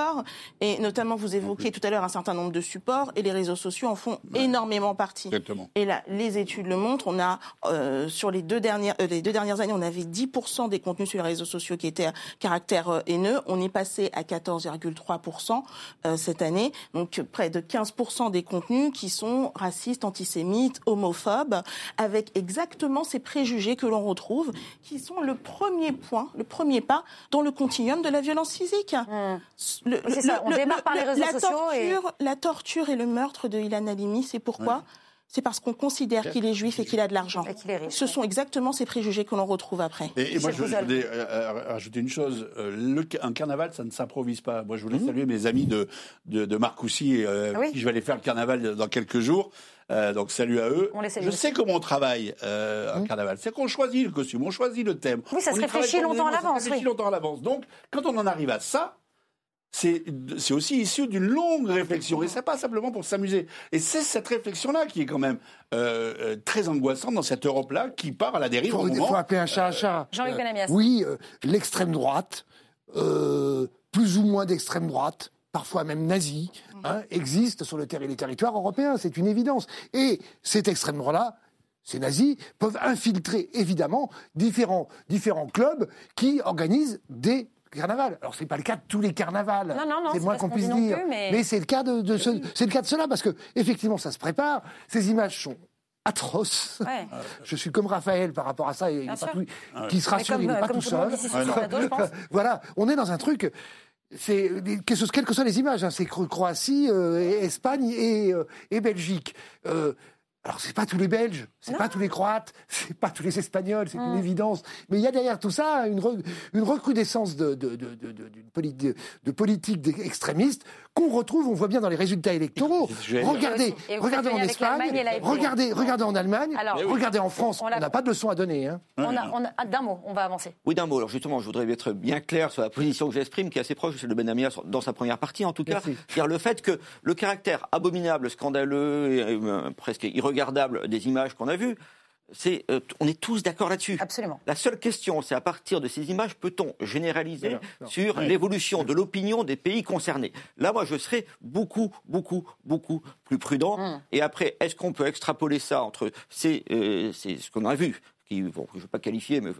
Et notamment, vous évoquiez tout à l'heure un certain nombre de supports, et les réseaux sociaux en font énormément partie. Exactement. Et là, les études le montrent. On a euh, sur les deux dernières euh, les deux dernières années, on avait 10% des contenus sur les réseaux sociaux qui étaient à caractère euh, haineux. On est passé à 14,3% euh, cette année. Donc près de 15% des contenus qui sont racistes, antisémites, homophobes, avec exactement ces préjugés que l'on retrouve, qui sont le premier point, le premier pas dans dans le continuum de la violence physique. Mmh. C'est ça, on démarre par les réseaux la sociaux. Torture, La torture et le meurtre de Ilan Halimi, c'est pourquoi c'est parce qu'on considère qu'il est juif et qu'il a de l'argent. Ce sont exactement ces préjugés que l'on retrouve après. Et, moi, je, je voulais euh, rajouter une chose. Euh, le, un carnaval, ça ne s'improvise pas. Moi, je voulais saluer mes amis de, de, de Marcoussis, euh, qui je vais aller faire le carnaval dans quelques jours. Euh, donc salut à eux. je sais comment on travaille euh, un carnaval. C'est qu'on choisit le costume, on choisit le thème. Oui, ça se réfléchit longtemps à l'avance. Ça se réfléchit longtemps à l'avance. Donc, quand on en arrive à ça, c'est aussi issu d'une longue réflexion. Et c'est pas simplement pour s'amuser. Et c'est cette réflexion-là qui est quand même euh, euh, très angoissante dans cette Europe-là qui part à la dérive. Il faut, faut, appeler un chat un chat. Jean-Luc euh, Oui, l'extrême droite, plus ou moins d'extrême droite, parfois même nazie, hein, existe sur le les territoires européens. C'est une évidence. Et cette extrême droite-là, ces nazis peuvent infiltrer évidemment différents, différents clubs qui organisent des carnaval. Alors c'est pas le cas de tous les carnavals. Non, non, non, c'est moins qu'on puisse dire. mais, c'est le cas de, c'est le cas de cela parce que effectivement ça se prépare. Ces images sont atroces. Ouais. (laughs) Je suis comme Raphaël par rapport à ça. Et pas tout, ah qui se rassure, il n'est pas tout seul. (laughs) voilà, on est dans un truc. C'est quelles que soient les images, hein, c'est Croatie, euh, Espagne et, euh, et Belgique. Euh, alors c'est pas tous les Belges, c'est pas tous les Croates, (laughs) c'est pas tous les Espagnols, c'est une mm. évidence. Mais il y a derrière tout ça une, une recrudescence de, de, de, de, de politique extrémistes qu'on retrouve, on voit bien dans les résultats électoraux. Regardez, regardez en Espagne, regardez, regardez en Allemagne, regardez en France. On n'a pas de leçon à donner. Hein. On a, on a, d'un mot, on va avancer. Oui, d'un mot. Alors justement, je voudrais être bien clair sur la position que j'exprime, qui est assez proche de celle de Benamia dans sa première partie, en tout cas. C'est-à-dire le fait que le caractère abominable, scandaleux, et, euh, presque irregardable des images qu'on a vues, euh, on est tous d'accord là-dessus. Absolument. La seule question, c'est à partir de ces images, peut-on généraliser sur l'évolution de l'opinion des pays concernés? Là, moi, je serais beaucoup, beaucoup, beaucoup plus prudent. Hum. Et après, est-ce qu'on peut extrapoler ça entre c'est euh, ce qu'on a vu, je ne veux pas qualifier, mais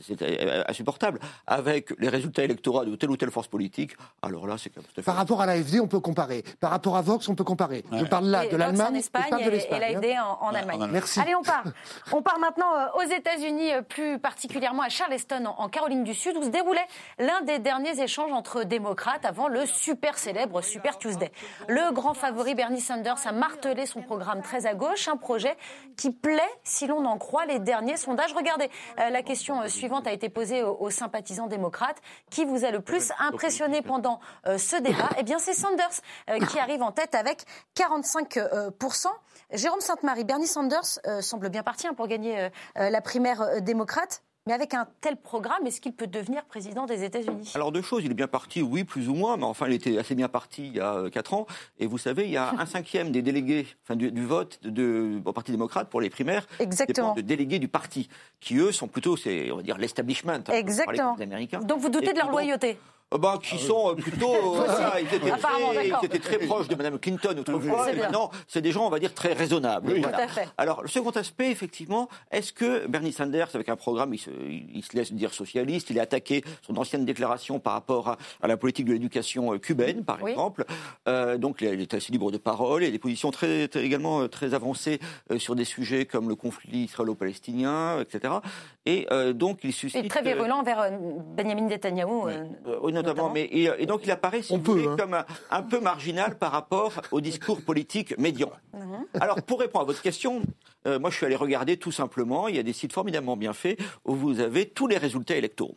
c'est insupportable, avec les résultats électoraux de telle ou telle force politique, alors là, c'est Par rapport à l'AFD, on peut comparer. Par rapport à Vox, on peut comparer. Je parle là de l'Allemagne. en Espagne et, l'AFD en, en, Allemagne. Merci. Allez, on part. (laughs) on part maintenant euh, aux États-Unis, euh, plus particulièrement à Charleston, en Caroline du Sud, où se déroulait l'un des derniers échanges entre démocrates avant le super célèbre Super Tuesday. Le grand favori Bernie Sanders a martelé son programme très à gauche, un projet qui plaît, si l'on en croit les dernier sondage. Regardez, euh, la question euh, suivante a été posée aux, sympathisants démocrates. Qui vous a le plus impressionné pendant euh, ce débat? Eh bien, c'est Sanders qui (coughs) arrive en tête avec 45%. Jérôme Sainte-Marie, Bernie Sanders semble bien parti hein, pour gagner la primaire démocrate. Mais avec un tel programme, est-ce qu'il peut devenir président des États-Unis? Alors deux choses, il est bien parti, oui, plus ou moins, mais enfin il était assez bien parti il y a euh, quatre ans. Et vous savez, il y a (laughs) un cinquième des délégués, enfin du, vote de, au Parti démocrate pour les primaires, Exactement. de délégués du parti, qui eux sont plutôt, c'est on va dire l'establishment. Hein, Exactement. Américains. Donc vous doutez de leur loyauté? Bah, qui ah sont euh, plutôt. (laughs) ils, étaient très, ils, étaient très, proches de Mme Clinton autrefois. Et maintenant, c'est des gens, on va dire, très raisonnables. Oui, voilà. Alors, le second aspect, effectivement, est-ce que Bernie Sanders, avec un programme, il se, il se, laisse dire socialiste, il a attaqué son ancienne déclaration par rapport à, à la politique de l'éducation euh, cubaine, par exemple. Euh, donc, il est assez libre de parole et des positions très, très également très avancées sur des sujets comme le conflit israélo-palestinien, etc. Et euh, donc, il suscite. Et très virulent vers Benjamin Netanyahu. Notamment. Mais, et, donc il apparaît, si vous hein. comme un, peu marginal par rapport au discours politique médian. Mhm. Alors pour répondre à votre question, euh, moi je suis allé regarder tout simplement, il y a des sites formidablement bien faits où vous avez tous les résultats électoraux.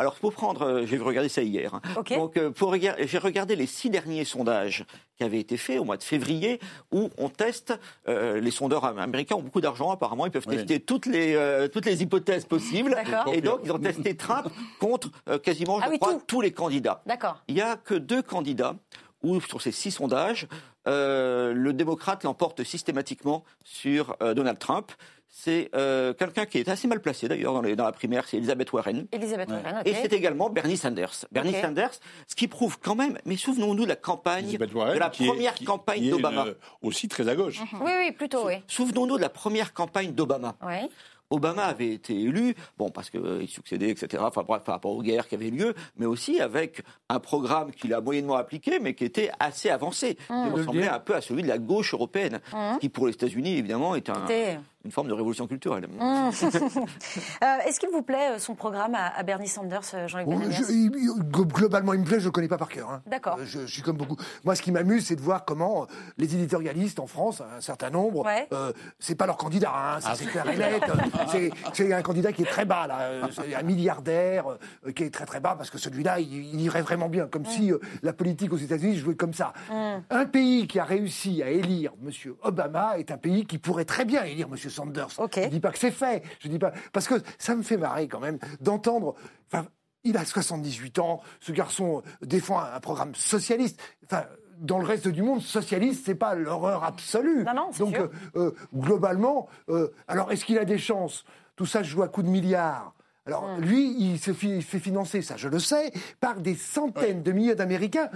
Alors, pour prendre, euh, j'ai regardé ça hier. Hein. Donc, euh, pour j'ai regardé les six derniers sondages qui avaient été faits au mois de février, où on teste. Euh, les sondeurs américains ont beaucoup d'argent, apparemment, ils peuvent tester toutes les toutes les hypothèses possibles. Et donc, ils ont testé Trump contre quasiment, je ah crois, tous les candidats. D'accord. Il y a que deux candidats où, sur ces six sondages, le démocrate l'emporte systématiquement sur Donald Trump c'est euh, quelqu'un qui est assez mal placé d'ailleurs dans, dans, la primaire, c'est Elizabeth Warren. Elizabeth Warren Et c'est également Bernie Sanders. Bernie Sanders, ce qui prouve quand même, mais souvenons-nous de la campagne, de la première campagne d'Obama. Euh, aussi très à gauche. Mhm. Oui, oui, plutôt, oui. Souvenons-nous de la première campagne d'Obama. Oui. Obama avait été élu, bon, parce qu'il euh, succédait, etc., enfin bref, par rapport aux guerres qui avaient lieu, mais aussi avec un programme qu'il a moyennement appliqué, mais qui était assez avancé, qui mmh. ressemblait un peu à celui de la gauche européenne, mmh. qui pour les États-Unis, évidemment, est un, une forme de révolution culturelle. Mmh. (laughs) Euh, est-ce qu'il vous plaît son programme à, Bernie Sanders, Jean-Luc Globalement, il me plaît, je ne le connais pas par cœur. Hein. D'accord. Je, suis comme beaucoup. Moi, ce qui m'amuse, c'est de voir comment les éditorialistes en France, un certain nombre, euh, c'est pas leur candidat, hein, ah, c'est clair et net. C'est un candidat qui est très bas, là. C'est un milliardaire qui est très très bas parce que celui-là, il, irait vraiment bien, comme si la politique aux États-Unis jouait comme ça. Un pays qui a réussi à élire M. Obama est un pays qui pourrait très bien élire M. Sanders. Je ne dis pas que c'est fait, je dis pas parce que ça me fait marrer quand même d'entendre. Il a 78 ans, ce garçon défend un, programme socialiste. Enfin, dans le reste du monde, socialiste, c'est pas l'horreur absolue. Non, non, Donc, sûr. Euh, euh, globalement, euh, alors est-ce qu'il a des chances? Tout ça je joue à coups de milliards. Alors, hmm. lui, il se fait financer, ça je le sais, par des centaines de milliers d'Américains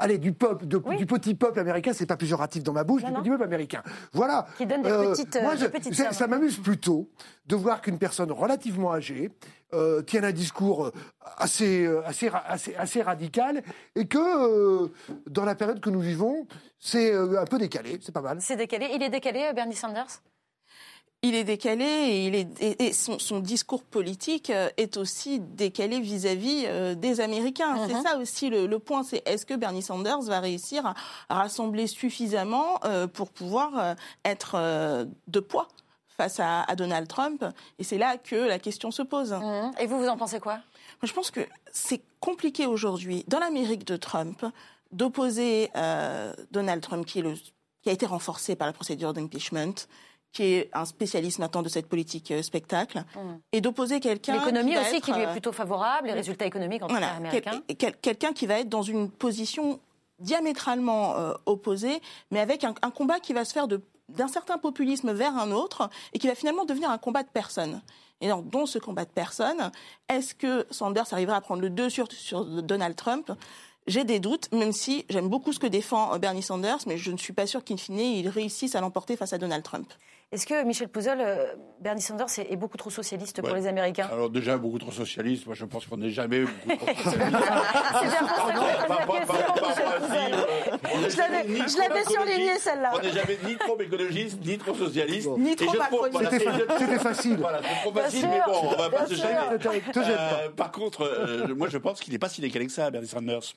allez, du peuple, du petit peuple américain, c'est pas péjoratif dans ma bouche, du petit peuple américain. Voilà. Qui donne des euh, petites, moi, euh, Ça m'amuse plutôt de voir qu'une personne relativement âgée euh, tient un discours assez, assez, assez, assez radical et que dans la période que nous vivons, c'est un peu décalé, c'est pas mal. C'est décalé. Il est décalé, Bernie Sanders? Il est décalé et, il est, et son, discours politique euh, est aussi décalé vis-à-vis euh, des Américains. C'est uh-huh. ça aussi le, point, c'est est-ce que Bernie Sanders va réussir à, rassembler suffisamment euh, pour pouvoir être de poids? Face à, Donald Trump Et c'est là que la question se pose. Uh-huh. Et vous, vous en pensez quoi? Je pense que c'est compliqué aujourd'hui, dans l'Amérique de Trump, d'opposer Donald Trump, qui, est le, qui a été renforcé par la procédure d'impeachment, qui est un spécialiste maintenant de cette politique euh, spectacle, mmh. et d'opposer quelqu'un... L'économie aussi qui lui est euh, plutôt favorable, les résultats économiques en voilà, américains. quelqu'un qui va être dans une position diamétralement euh, opposée, mais avec un, combat qui va se faire d'un certain populisme vers un autre, et qui va finalement devenir un combat de personnes. Et dans ce combat de personnes, est-ce que Sanders arrivera à prendre le dessus sur Donald Trump? J'ai des doutes, même si j'aime beaucoup ce que défend Bernie Sanders, mais je ne suis pas sûre qu'in fine, il réussisse à l'emporter face à Donald Trump. Est-ce que Michel Pouzol, euh, Bernie Sanders est, beaucoup trop socialiste pour les Américains? Alors déjà beaucoup trop socialiste. Moi, je pense qu'on n'est jamais beaucoup trop (laughs) socialiste. Je l'avais surligné celle-là. On n'est jamais ni trop écologiste, ni trop socialiste. Ni trop C'était facile. Voilà, c'est trop facile, mais bon, on va pas se gêner. Euh, par contre, euh, moi, je pense qu'il n'est pas si décalé que ça, Bernie Sanders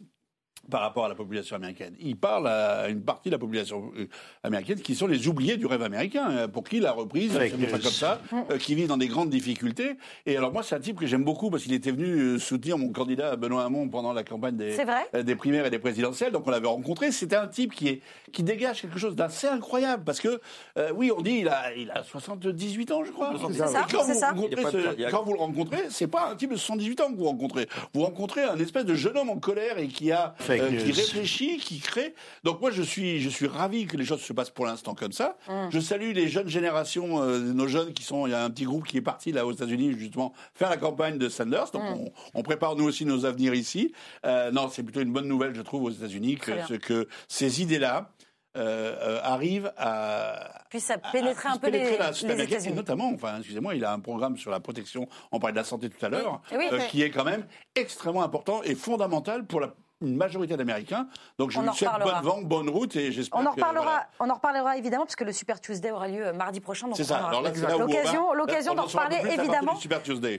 par rapport à la population américaine. Il parle à une partie de la population euh, américaine qui sont les oubliés du rêve américain, euh, pour qui la reprise, c'est comme ça, euh, qui vit dans des grandes difficultés. Et alors moi, c'est un type que j'aime beaucoup parce qu'il était venu soutenir mon candidat Benoît Hamon pendant la campagne des, des primaires et des présidentielles. Donc on l'avait rencontré. C'était un type qui, est, qui dégage quelque chose d'assez incroyable parce que, oui, on dit il a, il a 78 ans, je crois. C'est ça, quand, vous, ça. quand vous le rencontrez, c'est pas un type de 78 ans que vous rencontrez. Vous rencontrez un espèce de jeune homme en colère et qui a euh, qui réfléchit, qui crée. Donc moi, je suis, je suis ravi que les choses se passent pour l'instant comme ça. Hum. Je salue les jeunes générations, euh, nos jeunes qui sont. Il y a un petit groupe qui est parti là aux États-Unis justement faire la campagne de Sanders. Donc hum. on, prépare nous aussi nos avenirs ici. Euh, non, c'est plutôt une bonne nouvelle, je trouve, aux États-Unis que, que ces idées-là. arrivent à puisse pénétrer un peu les, les États-Unis. Notamment, enfin, excusez-moi, il a un programme sur la protection. On parlait de la santé tout à l'heure, qui est quand même extrêmement important et fondamental pour la une majorité d'Américains. Donc je vous souhaite bonne vente, bonne route et j'espère on en reparlera, On en reparlera évidemment parce que le Super Tuesday aura lieu euh, mardi prochain. C'est ça. L'occasion, l'occasion d'en reparler évidemment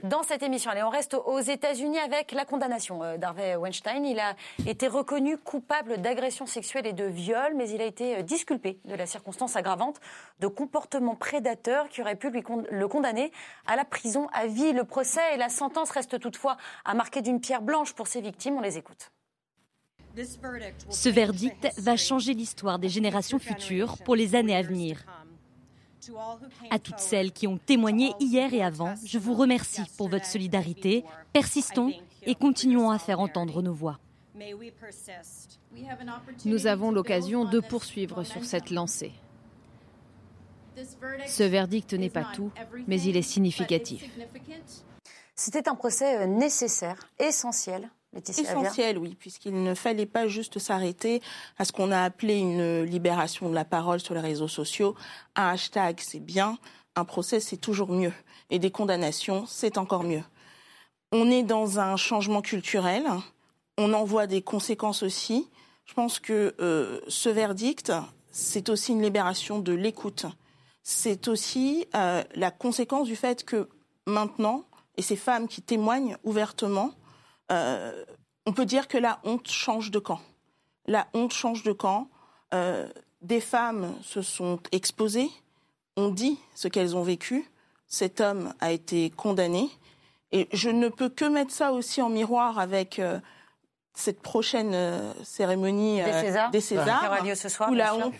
dans cette émission. Allez, on reste aux États-Unis avec la condamnation euh, d'Harvey Weinstein. Il a été reconnu coupable d'agression sexuelle et de viol, mais il a été euh, disculpé de la circonstance aggravante de comportement prédateur qui aurait pu lui le condamner à la prison à vie. Le procès et la sentence restent toutefois à marquer d'une pierre blanche pour ses victimes. On les écoute. Ce verdict va changer l'histoire des générations futures pour les années à venir. À toutes celles qui ont témoigné hier et avant, je vous remercie pour votre solidarité. Persistons et continuons à faire entendre nos voix. Nous avons l'occasion de poursuivre sur cette lancée. Ce verdict n'est pas tout, mais il est significatif. C'était un procès euh, nécessaire, essentiel, Essentiel, oui, puisqu'il ne fallait pas juste s'arrêter à ce qu'on a appelé une libération de la parole sur les réseaux sociaux. Un hashtag, c'est bien. Un procès, c'est toujours mieux. Et des condamnations, c'est encore mieux. On est dans un changement culturel. On en voit des conséquences aussi. Je pense que euh, ce verdict, c'est aussi une libération de l'écoute. c'est aussi euh, la conséquence du fait que maintenant, et ces femmes qui témoignent ouvertement, euh, on peut dire que la honte change de camp. La honte change de camp. Euh, des femmes se sont exposées, ont dit ce qu'elles ont vécu. Cet homme a été condamné. Et je ne peux que mettre ça aussi en miroir avec cette prochaine cérémonie des Césars, ce soir, où la honte,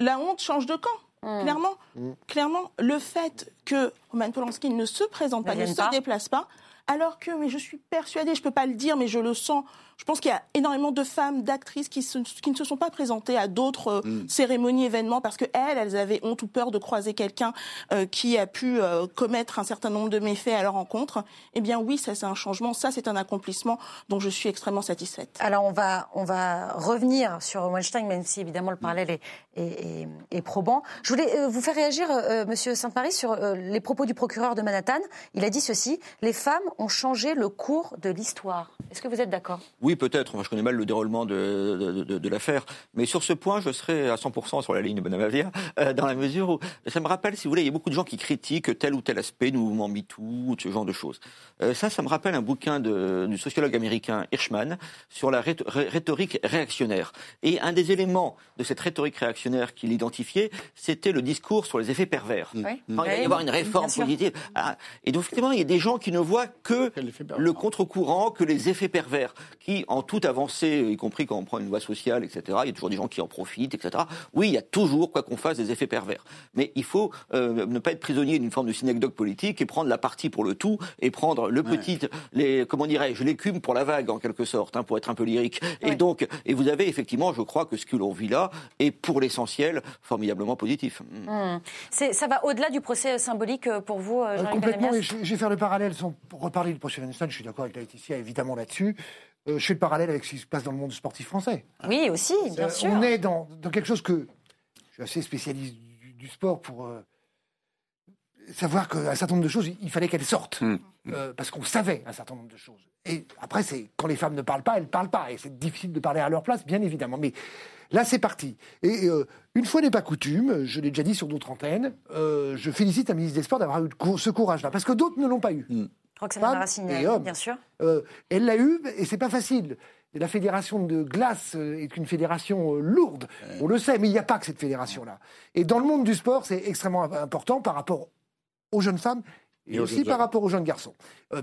la honte change de camp. Mmh. Clairement, mmh. clairement, le fait que Roman Polanski ne se présente pas, ne se déplace pas, alors que, mais je suis persuadée, je ne peux pas le dire, mais je le sens, je pense qu'il y a énormément de femmes, d'actrices qui, qui, ne se sont pas présentées à d'autres euh, mm. cérémonies, événements, parce qu'elles, elles avaient honte ou peur de croiser quelqu'un euh, qui a pu euh, commettre un certain nombre de méfaits à leur rencontre. Eh bien oui, ça c'est un changement, ça c'est un accomplissement dont je suis extrêmement satisfaite. Alors on va, on va revenir sur Weinstein, même si évidemment le parallèle est, est, est, probant. Je voulais vous faire réagir, Monsieur Saint-Marie, sur les propos du procureur de Manhattan. Il a dit ceci, les femmes ont changé le cours de l'histoire. Est-ce que vous êtes d'accord? oui, peut-être. Moi, je connais mal le déroulement de, de, l'affaire. Mais sur ce point, je serai à 100% sur la ligne de Bonavavia, euh, dans la mesure où ça me rappelle, si vous voulez, il y a beaucoup de gens qui critiquent tel ou tel aspect du mouvement MeToo, ce genre de choses. Euh, ça, ça me rappelle un bouquin du sociologue américain Hirschman sur la rhétorique réactionnaire. Et un des éléments de cette rhétorique réactionnaire qu'il identifiait, c'était le discours sur les effets pervers. il va y avoir une réforme positive. Ah, et donc, effectivement, il y a des gens qui ne voient que le contre-courant, que les effets pervers, qui en toute avancée, y compris quand on prend une loi sociale, etc., il y a toujours des gens qui en profitent, etc. Oui, il y a toujours, quoi qu'on fasse, des effets pervers. Mais il faut euh, ne pas être prisonnier d'une forme de synecdoque politique et prendre la partie pour le tout et prendre le petit, les, comment dirais-je, l'écume pour la vague, en quelque sorte, hein, pour être un peu lyrique. Et donc, et vous avez effectivement, je crois que ce que l'on vit là est pour l'essentiel formidablement positif. Mmh. Ça va au-delà du procès symbolique euh, pour vous, euh, Jean-Luc Complètement, je, vais faire le parallèle sans reparler du procès Weinstein, je suis d'accord avec Laetitia évidemment là-dessus. Euh, je fais le parallèle avec ce qui se passe dans le monde sportif français. Oui, aussi, bien euh, sûr. On est dans, quelque chose que je suis assez spécialiste du, sport pour euh, savoir qu'un certain nombre de choses, il fallait qu'elles sortent. Mmh. parce qu'on savait un certain nombre de choses. Et après, c'est quand les femmes ne parlent pas, elles ne parlent pas. Et c'est difficile de parler à leur place, bien évidemment. Mais là, c'est parti. Et une fois n'est pas coutume, je l'ai déjà dit sur d'autres antennes, je félicite la ministre des Sports d'avoir eu ce courage-là. Parce que d'autres ne l'ont pas eu. Mmh. Roxana bien sûr. Euh, elle l'a eu, et c'est pas facile. La fédération de glace euh, est une fédération euh, lourde, on le sait, mais il n'y a pas que cette fédération-là. Et dans le monde du sport, c'est extrêmement important par rapport aux jeunes femmes et, aussi par rapport aux jeunes garçons.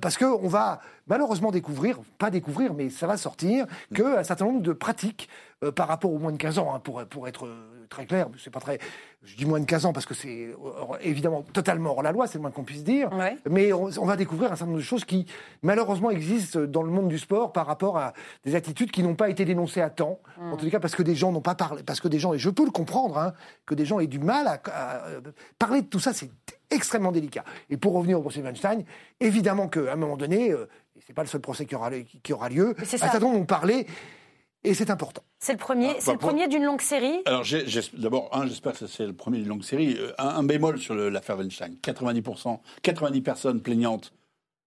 parce qu'on va malheureusement découvrir, pas découvrir, mais ça va sortir, mm. qu'un certain nombre de pratiques par rapport aux moins de 15 ans, hein, pour, pour être très clair, c'est pas très. Je dis moins de 15 ans parce que c'est euh, évidemment totalement hors la loi, c'est le moins qu'on puisse dire. Mais on, va découvrir un certain nombre de choses qui, malheureusement, existent dans le monde du sport par rapport à des attitudes qui n'ont pas été dénoncées à temps. Mm. En tout cas, parce que des gens n'ont pas parlé, parce que des gens, et je peux le comprendre, hein, que des gens aient du mal à, parler de tout ça, c'est extrêmement délicat. Et pour revenir au procès Weinstein, évidemment qu'à un moment donné, euh, et c'est pas le seul procès qui aura, qui aura lieu, un certain nombre ont parlé et c'est important. C'est le premier, ah, c'est le bah, premier d'une longue série? Alors d'abord, un, j'espère que c'est le premier d'une longue série. Euh, un, bémol sur l'affaire Weinstein 90 90 personnes plaignantes,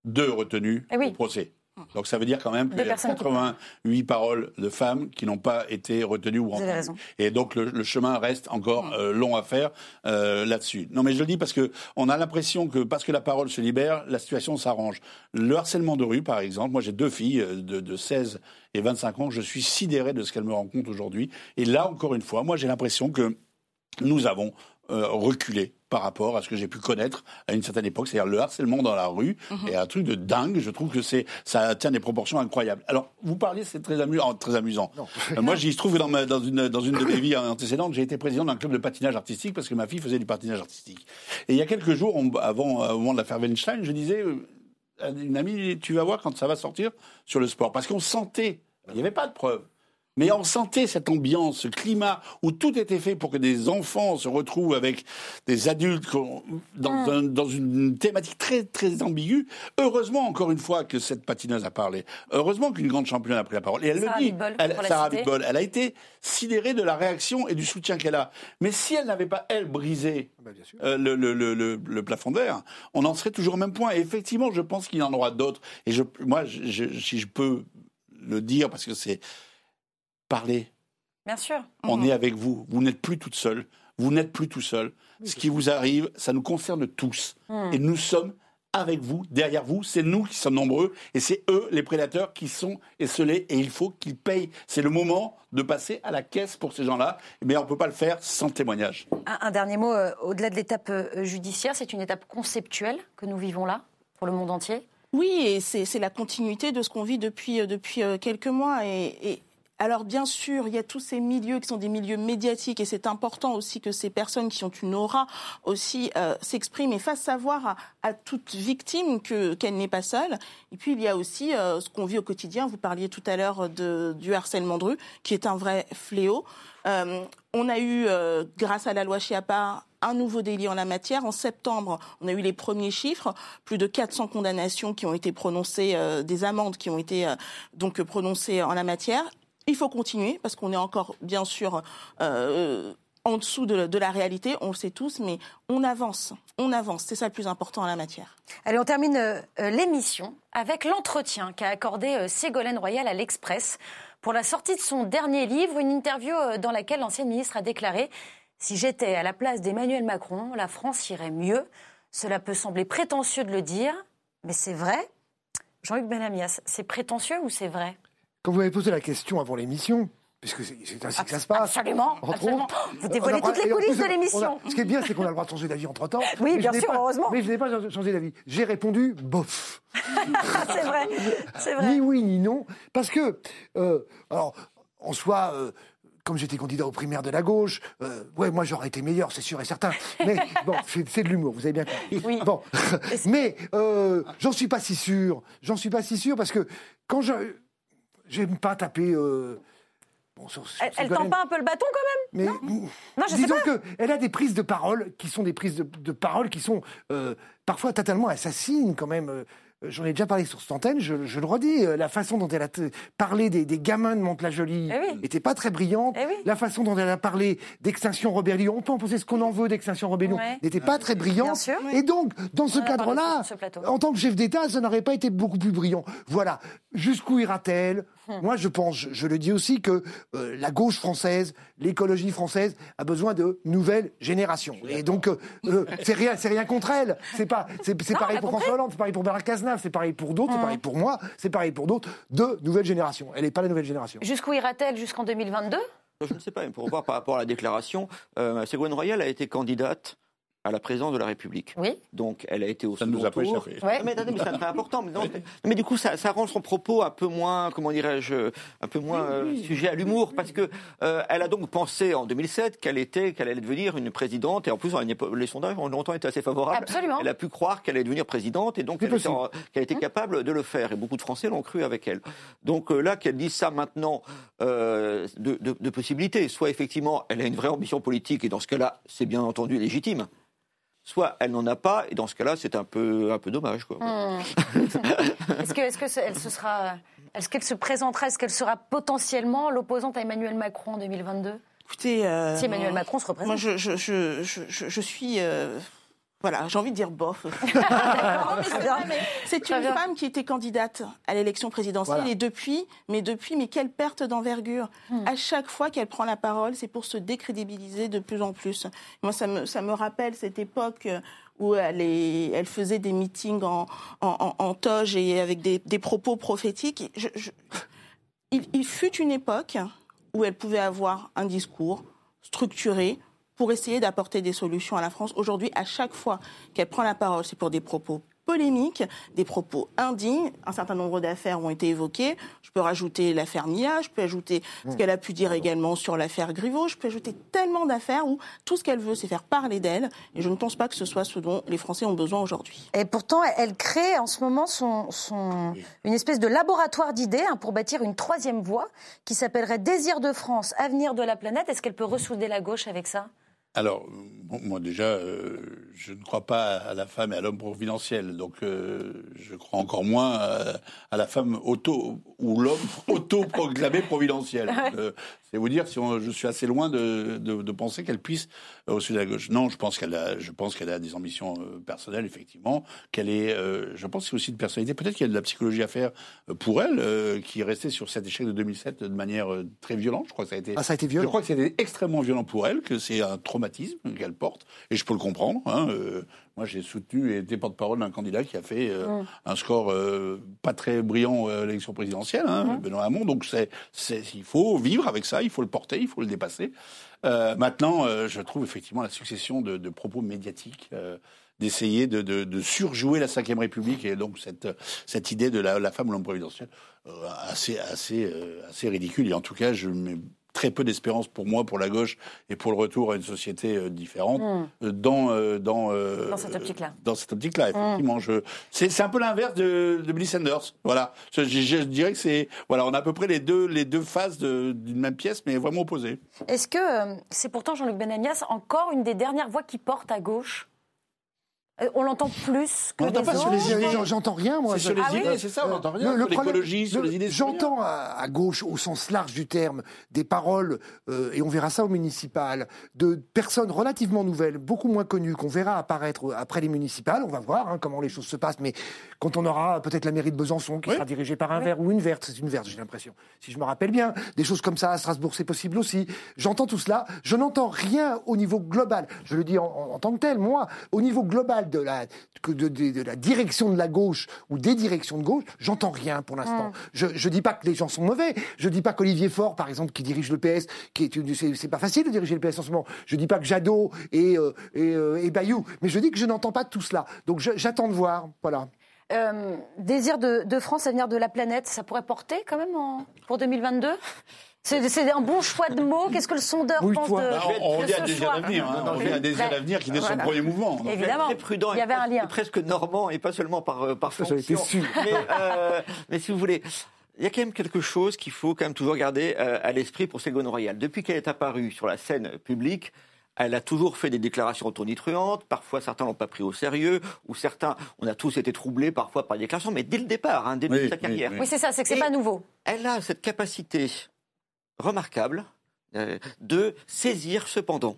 deux retenues eh au procès. Donc ça veut dire quand même qu'il y a 88 paroles de femmes qui n'ont pas été retenues ou entendues. Et donc le, chemin reste encore euh, long à faire euh, là-dessus. Non mais je le dis parce que on a l'impression que parce que la parole se libère, la situation s'arrange. Le harcèlement de rue, par exemple, moi j'ai deux filles euh, de, de 16 et 25 ans, je suis sidéré de ce qu'elles me rencontrent aujourd'hui. Et là encore une fois, moi j'ai l'impression que nous avons reculé par rapport à ce que j'ai pu connaître à une certaine époque, c'est-à-dire le harcèlement dans la rue, mhm. et un truc de dingue. Je trouve que c'est ça tient des proportions incroyables. Alors, vous parliez, c'est très amusant. Très amusant. Euh, moi, j'y trouve dans, dans, une, dans une de mes vies antécédentes, j'ai été président d'un club de patinage artistique parce que ma fille faisait du patinage artistique. Et il y a quelques jours, avant, euh, au moment de l'affaire Weinstein, je disais à une amie, tu vas voir quand ça va sortir sur le sport, parce qu'on sentait, il n'y avait pas de preuves mais on sentait cette ambiance, ce climat où tout était fait pour que des enfants se retrouvent avec des adultes dans, mm. dans une thématique très très ambiguë. Heureusement, encore une fois, que cette patineuse a parlé. Heureusement qu'une grande championne a pris la parole. Et elle le dit. Elle, Sarah Bitbol, elle a été sidérée de la réaction et du soutien qu'elle a. Mais si elle n'avait pas, elle, brisé bah, euh, le, le, le, le, plafond d'air, on en serait toujours au même point. Et effectivement, je pense qu'il y en aura d'autres. Et je, moi, je, si je peux le dire, parce que c'est parlez. Bien sûr. On est avec vous. Vous n'êtes plus toute seule. vous n'êtes plus tout seul. Ce qui vous arrive, ça nous concerne tous. Hmm. Et nous sommes avec vous, derrière vous, c'est nous qui sommes nombreux et c'est eux, les prédateurs, qui sont esselés et il faut qu'ils payent. C'est le moment de passer à la caisse pour ces gens-là, mais on ne peut pas le faire sans témoignage. Un, dernier mot, euh, au-delà de l'étape euh, judiciaire, c'est une étape conceptuelle que nous vivons là, pour le monde entier? Oui, et c'est la continuité de ce qu'on vit depuis, euh, depuis quelques mois. et, alors bien sûr, il y a tous ces milieux qui sont des milieux médiatiques et c'est important aussi que ces personnes qui ont une aura aussi euh, s'expriment et fassent savoir à, toute victime qu'elle n'est pas seule. Et puis il y a aussi euh, ce qu'on vit au quotidien. Vous parliez tout à l'heure du harcèlement de qui est un vrai fléau. Euh, on a eu, grâce à la loi Chiappa, un nouveau délit en la matière. En septembre, on a eu les premiers chiffres, plus de 400 condamnations qui ont été prononcées, des amendes qui ont été donc prononcées en la matière. Il faut continuer parce qu'on est encore, bien sûr, euh, en dessous de, la réalité, on le sait tous, mais on avance, on avance, c'est ça le plus important en la matière. Allez, on termine euh, l'émission avec l'entretien qu'a accordé euh, Ségolène Royal à l'Express pour la sortie de son dernier livre, une interview dans laquelle l'ancienne ministre a déclaré Si j'étais à la place d'Emmanuel Macron, la France irait mieux. Cela peut sembler prétentieux de le dire, mais c'est vrai. Jean-Luc Benamias, c'est prétentieux ou c'est vrai? Quand vous m'avez posé la question avant l'émission, puisque c'est ainsi que ça se passe. Absolument, absolument. Vous dévoilez toutes les coulisses de l'émission. Ce qui est bien, c'est qu'on a le droit de changer d'avis entre-temps. Oui, bien sûr, heureusement. Mais je n'ai pas changé d'avis. J'ai répondu bof. c'est vrai, c'est vrai. Ni oui, ni non. Parce que, euh, alors, en soi... Euh, comme j'étais candidat aux primaires de la gauche, euh, ouais, moi j'aurais été meilleur, c'est sûr et certain. Mais (laughs) bon, c'est de l'humour, vous avez bien compris. Oui. Bon, mais j'en suis pas si sûr. J'en suis pas si sûr parce que quand je j'aime pas taper. Euh, elle, elle tend pas un peu le bâton quand même Mais non, je disons qu'elle a des prises de parole qui sont des prises de, parole qui sont euh, parfois totalement assassines quand même. Euh, j'en ai déjà parlé sur cette antenne, je, le redis, euh, la façon dont elle a parlé des, gamins de Mantes-la-Jolie n'était eh pas très brillante. Eh la façon dont elle a parlé d'Extinction Rebellion, on peut en penser ce qu'on en veut d'Extinction Rebellion, n'était pas très brillante. Et donc, dans ce cadre-là, en tant que chef d'État, ça n'aurait pas été beaucoup plus brillant. Voilà. Jusqu'où ira-t-elle? Hum. Moi, je pense, je, le dis aussi, que euh, la gauche française, l'écologie française, a besoin de nouvelles générations. Et donc, c'est rien, c'est rien contre elle. C'est pas, c'est pareil pour François Hollande, c'est pareil pour Barack c'est pareil pour d'autres, c'est pareil pour moi, c'est pareil pour d'autres, de nouvelle génération. Elle n'est pas la nouvelle génération. Jusqu'où ira-t-elle Jusqu'en 2022 Je ne sais pas, mais pour voir par rapport à la déclaration, euh, Ségolène Royal a été candidate à la présidence de la République. Oui. Donc, elle a été au ça second nous a tour. Ouais. Mais, mais c'est très important. Mais, mais, du coup, ça, ça, rend son propos un peu moins, comment dirais-je, un peu moins euh, sujet à l'humour, parce que euh, elle a donc pensé en 2007 qu'elle était, qu'elle allait devenir une présidente, et en plus, les sondages ont longtemps été assez favorables. Absolument. Elle a pu croire qu'elle allait devenir présidente, et donc qu'elle était, mmh. capable de le faire. Et beaucoup de Français l'ont cru avec elle. Donc euh, là, qu'elle dise ça maintenant, de, de, de possibilités, soit effectivement, elle a une vraie ambition politique, et dans ce cas-là, c'est bien entendu légitime soit elle n'en a pas, et dans ce cas-là, c'est un peu, un peu dommage. Quoi. (laughs) Est-ce que, est-ce que elle se sera, est-ce qu'elle se présentera, est-ce qu'elle sera potentiellement l'opposante à Emmanuel Macron en 2022 Écoutez, euh, si Emmanuel Macron se représente. Moi, je, je, je, je suis euh, voilà, j'ai envie de dire bof. (laughs) c'est une femme qui était candidate à l'élection présidentielle et depuis, mais depuis, mais quelle perte d'envergure. Hmm. À chaque fois qu'elle prend la parole, c'est pour se décrédibiliser de plus en plus. Moi, ça me, ça me rappelle cette époque où elle, est, elle faisait des meetings en, en, en, toge et avec des, des propos prophétiques. il, il fut une époque où elle pouvait avoir un discours structuré, pour essayer d'apporter des solutions à la France. Aujourd'hui, à chaque fois qu'elle prend la parole, c'est pour des propos polémiques, des propos indignes. Un certain nombre d'affaires ont été évoquées. Je peux rajouter l'affaire Mia, je peux ajouter ce mmh. qu'elle a pu dire également sur l'affaire Griveaux. Je peux ajouter tellement d'affaires où tout ce qu'elle veut, c'est faire parler d'elle. Et je ne pense pas que ce soit ce dont les Français ont besoin aujourd'hui. Et pourtant, elle crée en ce moment son, son une espèce de laboratoire d'idées hein, pour bâtir une troisième voie qui s'appellerait Désir de France, avenir de la planète. Est-ce qu'elle peut ressouder la gauche avec ça? Alors, moi déjà, euh, je ne crois pas à la femme et à l'homme providentiel, donc euh, je crois encore moins à, la femme auto ou l'homme (laughs) auto-proclamé providentiel. Euh, C'est vous dire si je suis assez loin de, de, penser qu'elle puisse euh, au sud de la gauche. Non, je pense qu'elle a, je pense qu'elle a des ambitions euh, personnelles, effectivement. Qu'elle est, euh, je pense c'est aussi de personnalité. Peut-être qu'il y a de la psychologie à faire pour elle, qui est restée sur cet échec de 2007 de manière très violente. Je crois que ça a été. Ah, ça a été violent. Je crois que c'était extrêmement violent pour elle, que c'est un traumatisme qu'elle porte, et je peux le comprendre. Hein, moi, j'ai soutenu et été porte-parole d'un candidat qui a fait euh, un score euh, pas très brillant à l'élection présidentielle, hein, Benoît Hamon. Donc, c'est, il faut vivre avec ça, il faut le porter, il faut le dépasser. Euh, maintenant, je trouve effectivement la succession de, de propos médiatiques d'essayer de, de, de, surjouer la Ve République et donc cette, cette idée de la, la femme ou l'homme présidentiel assez, assez, assez ridicule. Et en tout cas, je mets très peu d'espérance pour moi, pour la gauche et pour le retour à une société euh, différente hmm. euh, dans, euh, dans, dans cette optique-là. Dans cette optique-là, hmm. effectivement. Je... C'est un peu l'inverse de, de Billy Sanders. Voilà. Je, je, dirais que c'est. Voilà, on a à peu près les deux, les deux faces d'une même pièce, mais vraiment opposées. Est-ce que c'est pourtant Jean-Luc Benamias encore une des dernières voix qui porte à gauche? On l'entend plus que on les pas sur les idées, j'entends rien moi. C'est sur les ah idées, c'est ça, on n'entend rien. l'écologie, sur les idées. J'entends à, gauche, au sens large du terme, des paroles, euh, et on verra ça au municipal, de personnes relativement nouvelles, beaucoup moins connues, qu'on verra apparaître après les municipales. On va voir hein, comment les choses se passent, mais quand on aura peut-être la mairie de Besançon qui sera dirigée par un vert ou une verte, c'est une verte, j'ai l'impression, si je me rappelle bien, des choses comme ça à Strasbourg, c'est possible aussi. J'entends tout cela, je n'entends rien au niveau global. Je le dis en, en tant que tel, moi, au niveau global de la, de, de, la direction de la gauche ou des directions de gauche, j'entends rien pour l'instant. Mm. Je ne dis pas que les gens sont mauvais. Je dis pas qu'Olivier Faure, par exemple, qui dirige le PS, qui est, c'est pas facile de diriger le PS en ce moment. Je dis pas que Jadot et, euh, et, euh, et Bayou, mais je dis que je n'entends pas tout cela. Donc j'attends de voir. Voilà. Euh, désir de, de, France, avenir de la planète, ça pourrait porter quand même en, pour 2022 c'est un bon choix de mots. Qu'est-ce que le sondeur pense de, bah, on, dit un désir d'avenir. Hein. on dit un désir d'avenir qui est son premier mouvement. Évidemment. Très prudent. Il y avait un lien. Presque normand et pas seulement par, euh, par fonction. Mais, euh, mais si vous voulez, il y a quand même quelque chose qu'il faut quand même toujours garder euh, à l'esprit pour Ségolène Royal. Depuis qu'elle est apparue sur la scène publique, elle a toujours fait des déclarations tonitruantes. Parfois, certains l'ont pas pris au sérieux, ou certains, on a tous été troublés parfois par des déclarations, mais dès le départ, hein, dès le début de sa carrière. Oui, c'est ça, c'est que c'est pas nouveau. Elle a cette capacité remarquable euh, de saisir cependant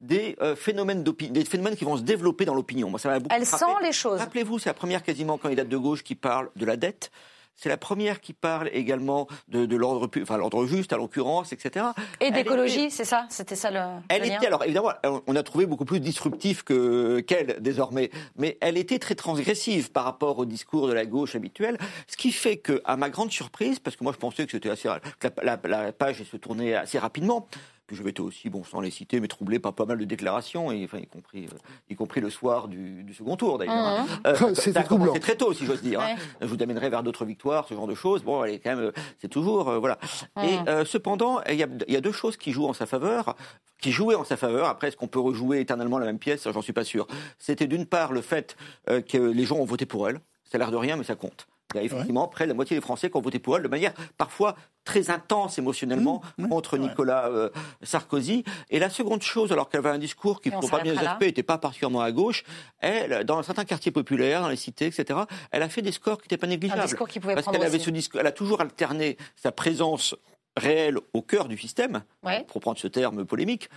des euh, phénomènes des phénomènes qui vont se développer dans l'opinion. Elle sent les choses. Rappelez-vous, c'est la première quasiment candidate de gauche qui parle de la dette. C'est la première qui parle également de, l'ordre, enfin l'ordre juste, à l'occurrence, etc. Et d'écologie, c'est ça? C'était ça le. Elle était alors évidemment, on a trouvé beaucoup plus disruptif que qu'elle désormais, mais elle était très transgressive par rapport au discours de la gauche habituelle, ce qui fait que, à ma grande surprise, parce que moi je pensais que c'était assez, que la, la page se tournait assez rapidement, je vais aussi, bon, sans les citer, mais troublé par pas mal de déclarations, et, enfin, y, compris, euh, y compris le soir du, second tour d'ailleurs. Hein. Mmh. Euh, (laughs) c'est très tôt, si j'ose dire. Hein. Je vous amènerai vers d'autres victoires, ce genre de choses. Bon, elle est quand même, euh, c'est toujours, voilà. Mmh. Et cependant, il y, a, y, a, deux choses qui jouent en sa faveur, qui jouaient en sa faveur. Après, est-ce qu'on peut rejouer éternellement la même pièce? J'en suis pas sûr. C'était d'une part le fait que les gens ont voté pour elle. Ça a l'air de rien, mais ça compte. Il y a effectivement près de la moitié des Français qui ont voté pour elle de manière parfois très intense émotionnellement mmh, contre Nicolas euh, Sarkozy. Et la seconde chose, alors qu'elle avait un discours qui, pour pas bien les aspects, n'était pas particulièrement à gauche, elle, dans certains quartiers populaires, dans les cités, etc., elle a fait des scores qui n'étaient pas négligeables. parce qu'elle avait ce discours, elle a toujours alterné sa présence réelle au cœur du système, pour prendre ce terme polémique,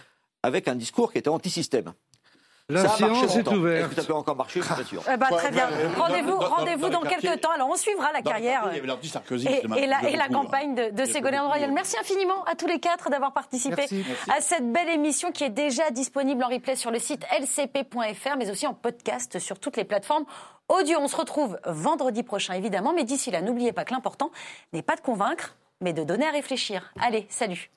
avec un discours qui était anti-système. La séance est ouverte. Est-ce que ça peut encore marcher Je suis pas sûr. Eh ben, très bien. Rendez-vous rendez dans, quelques temps. Alors, on suivra la carrière et, la, campagne de, Ségolène Royal. Merci infiniment à tous les quatre d'avoir participé à cette belle émission qui est déjà disponible en replay sur le site lcp.fr, mais aussi en podcast sur toutes les plateformes audio. On se retrouve vendredi prochain, évidemment. Mais d'ici là, n'oubliez pas que l'important n'est pas de convaincre, mais de donner à réfléchir. Allez, salut.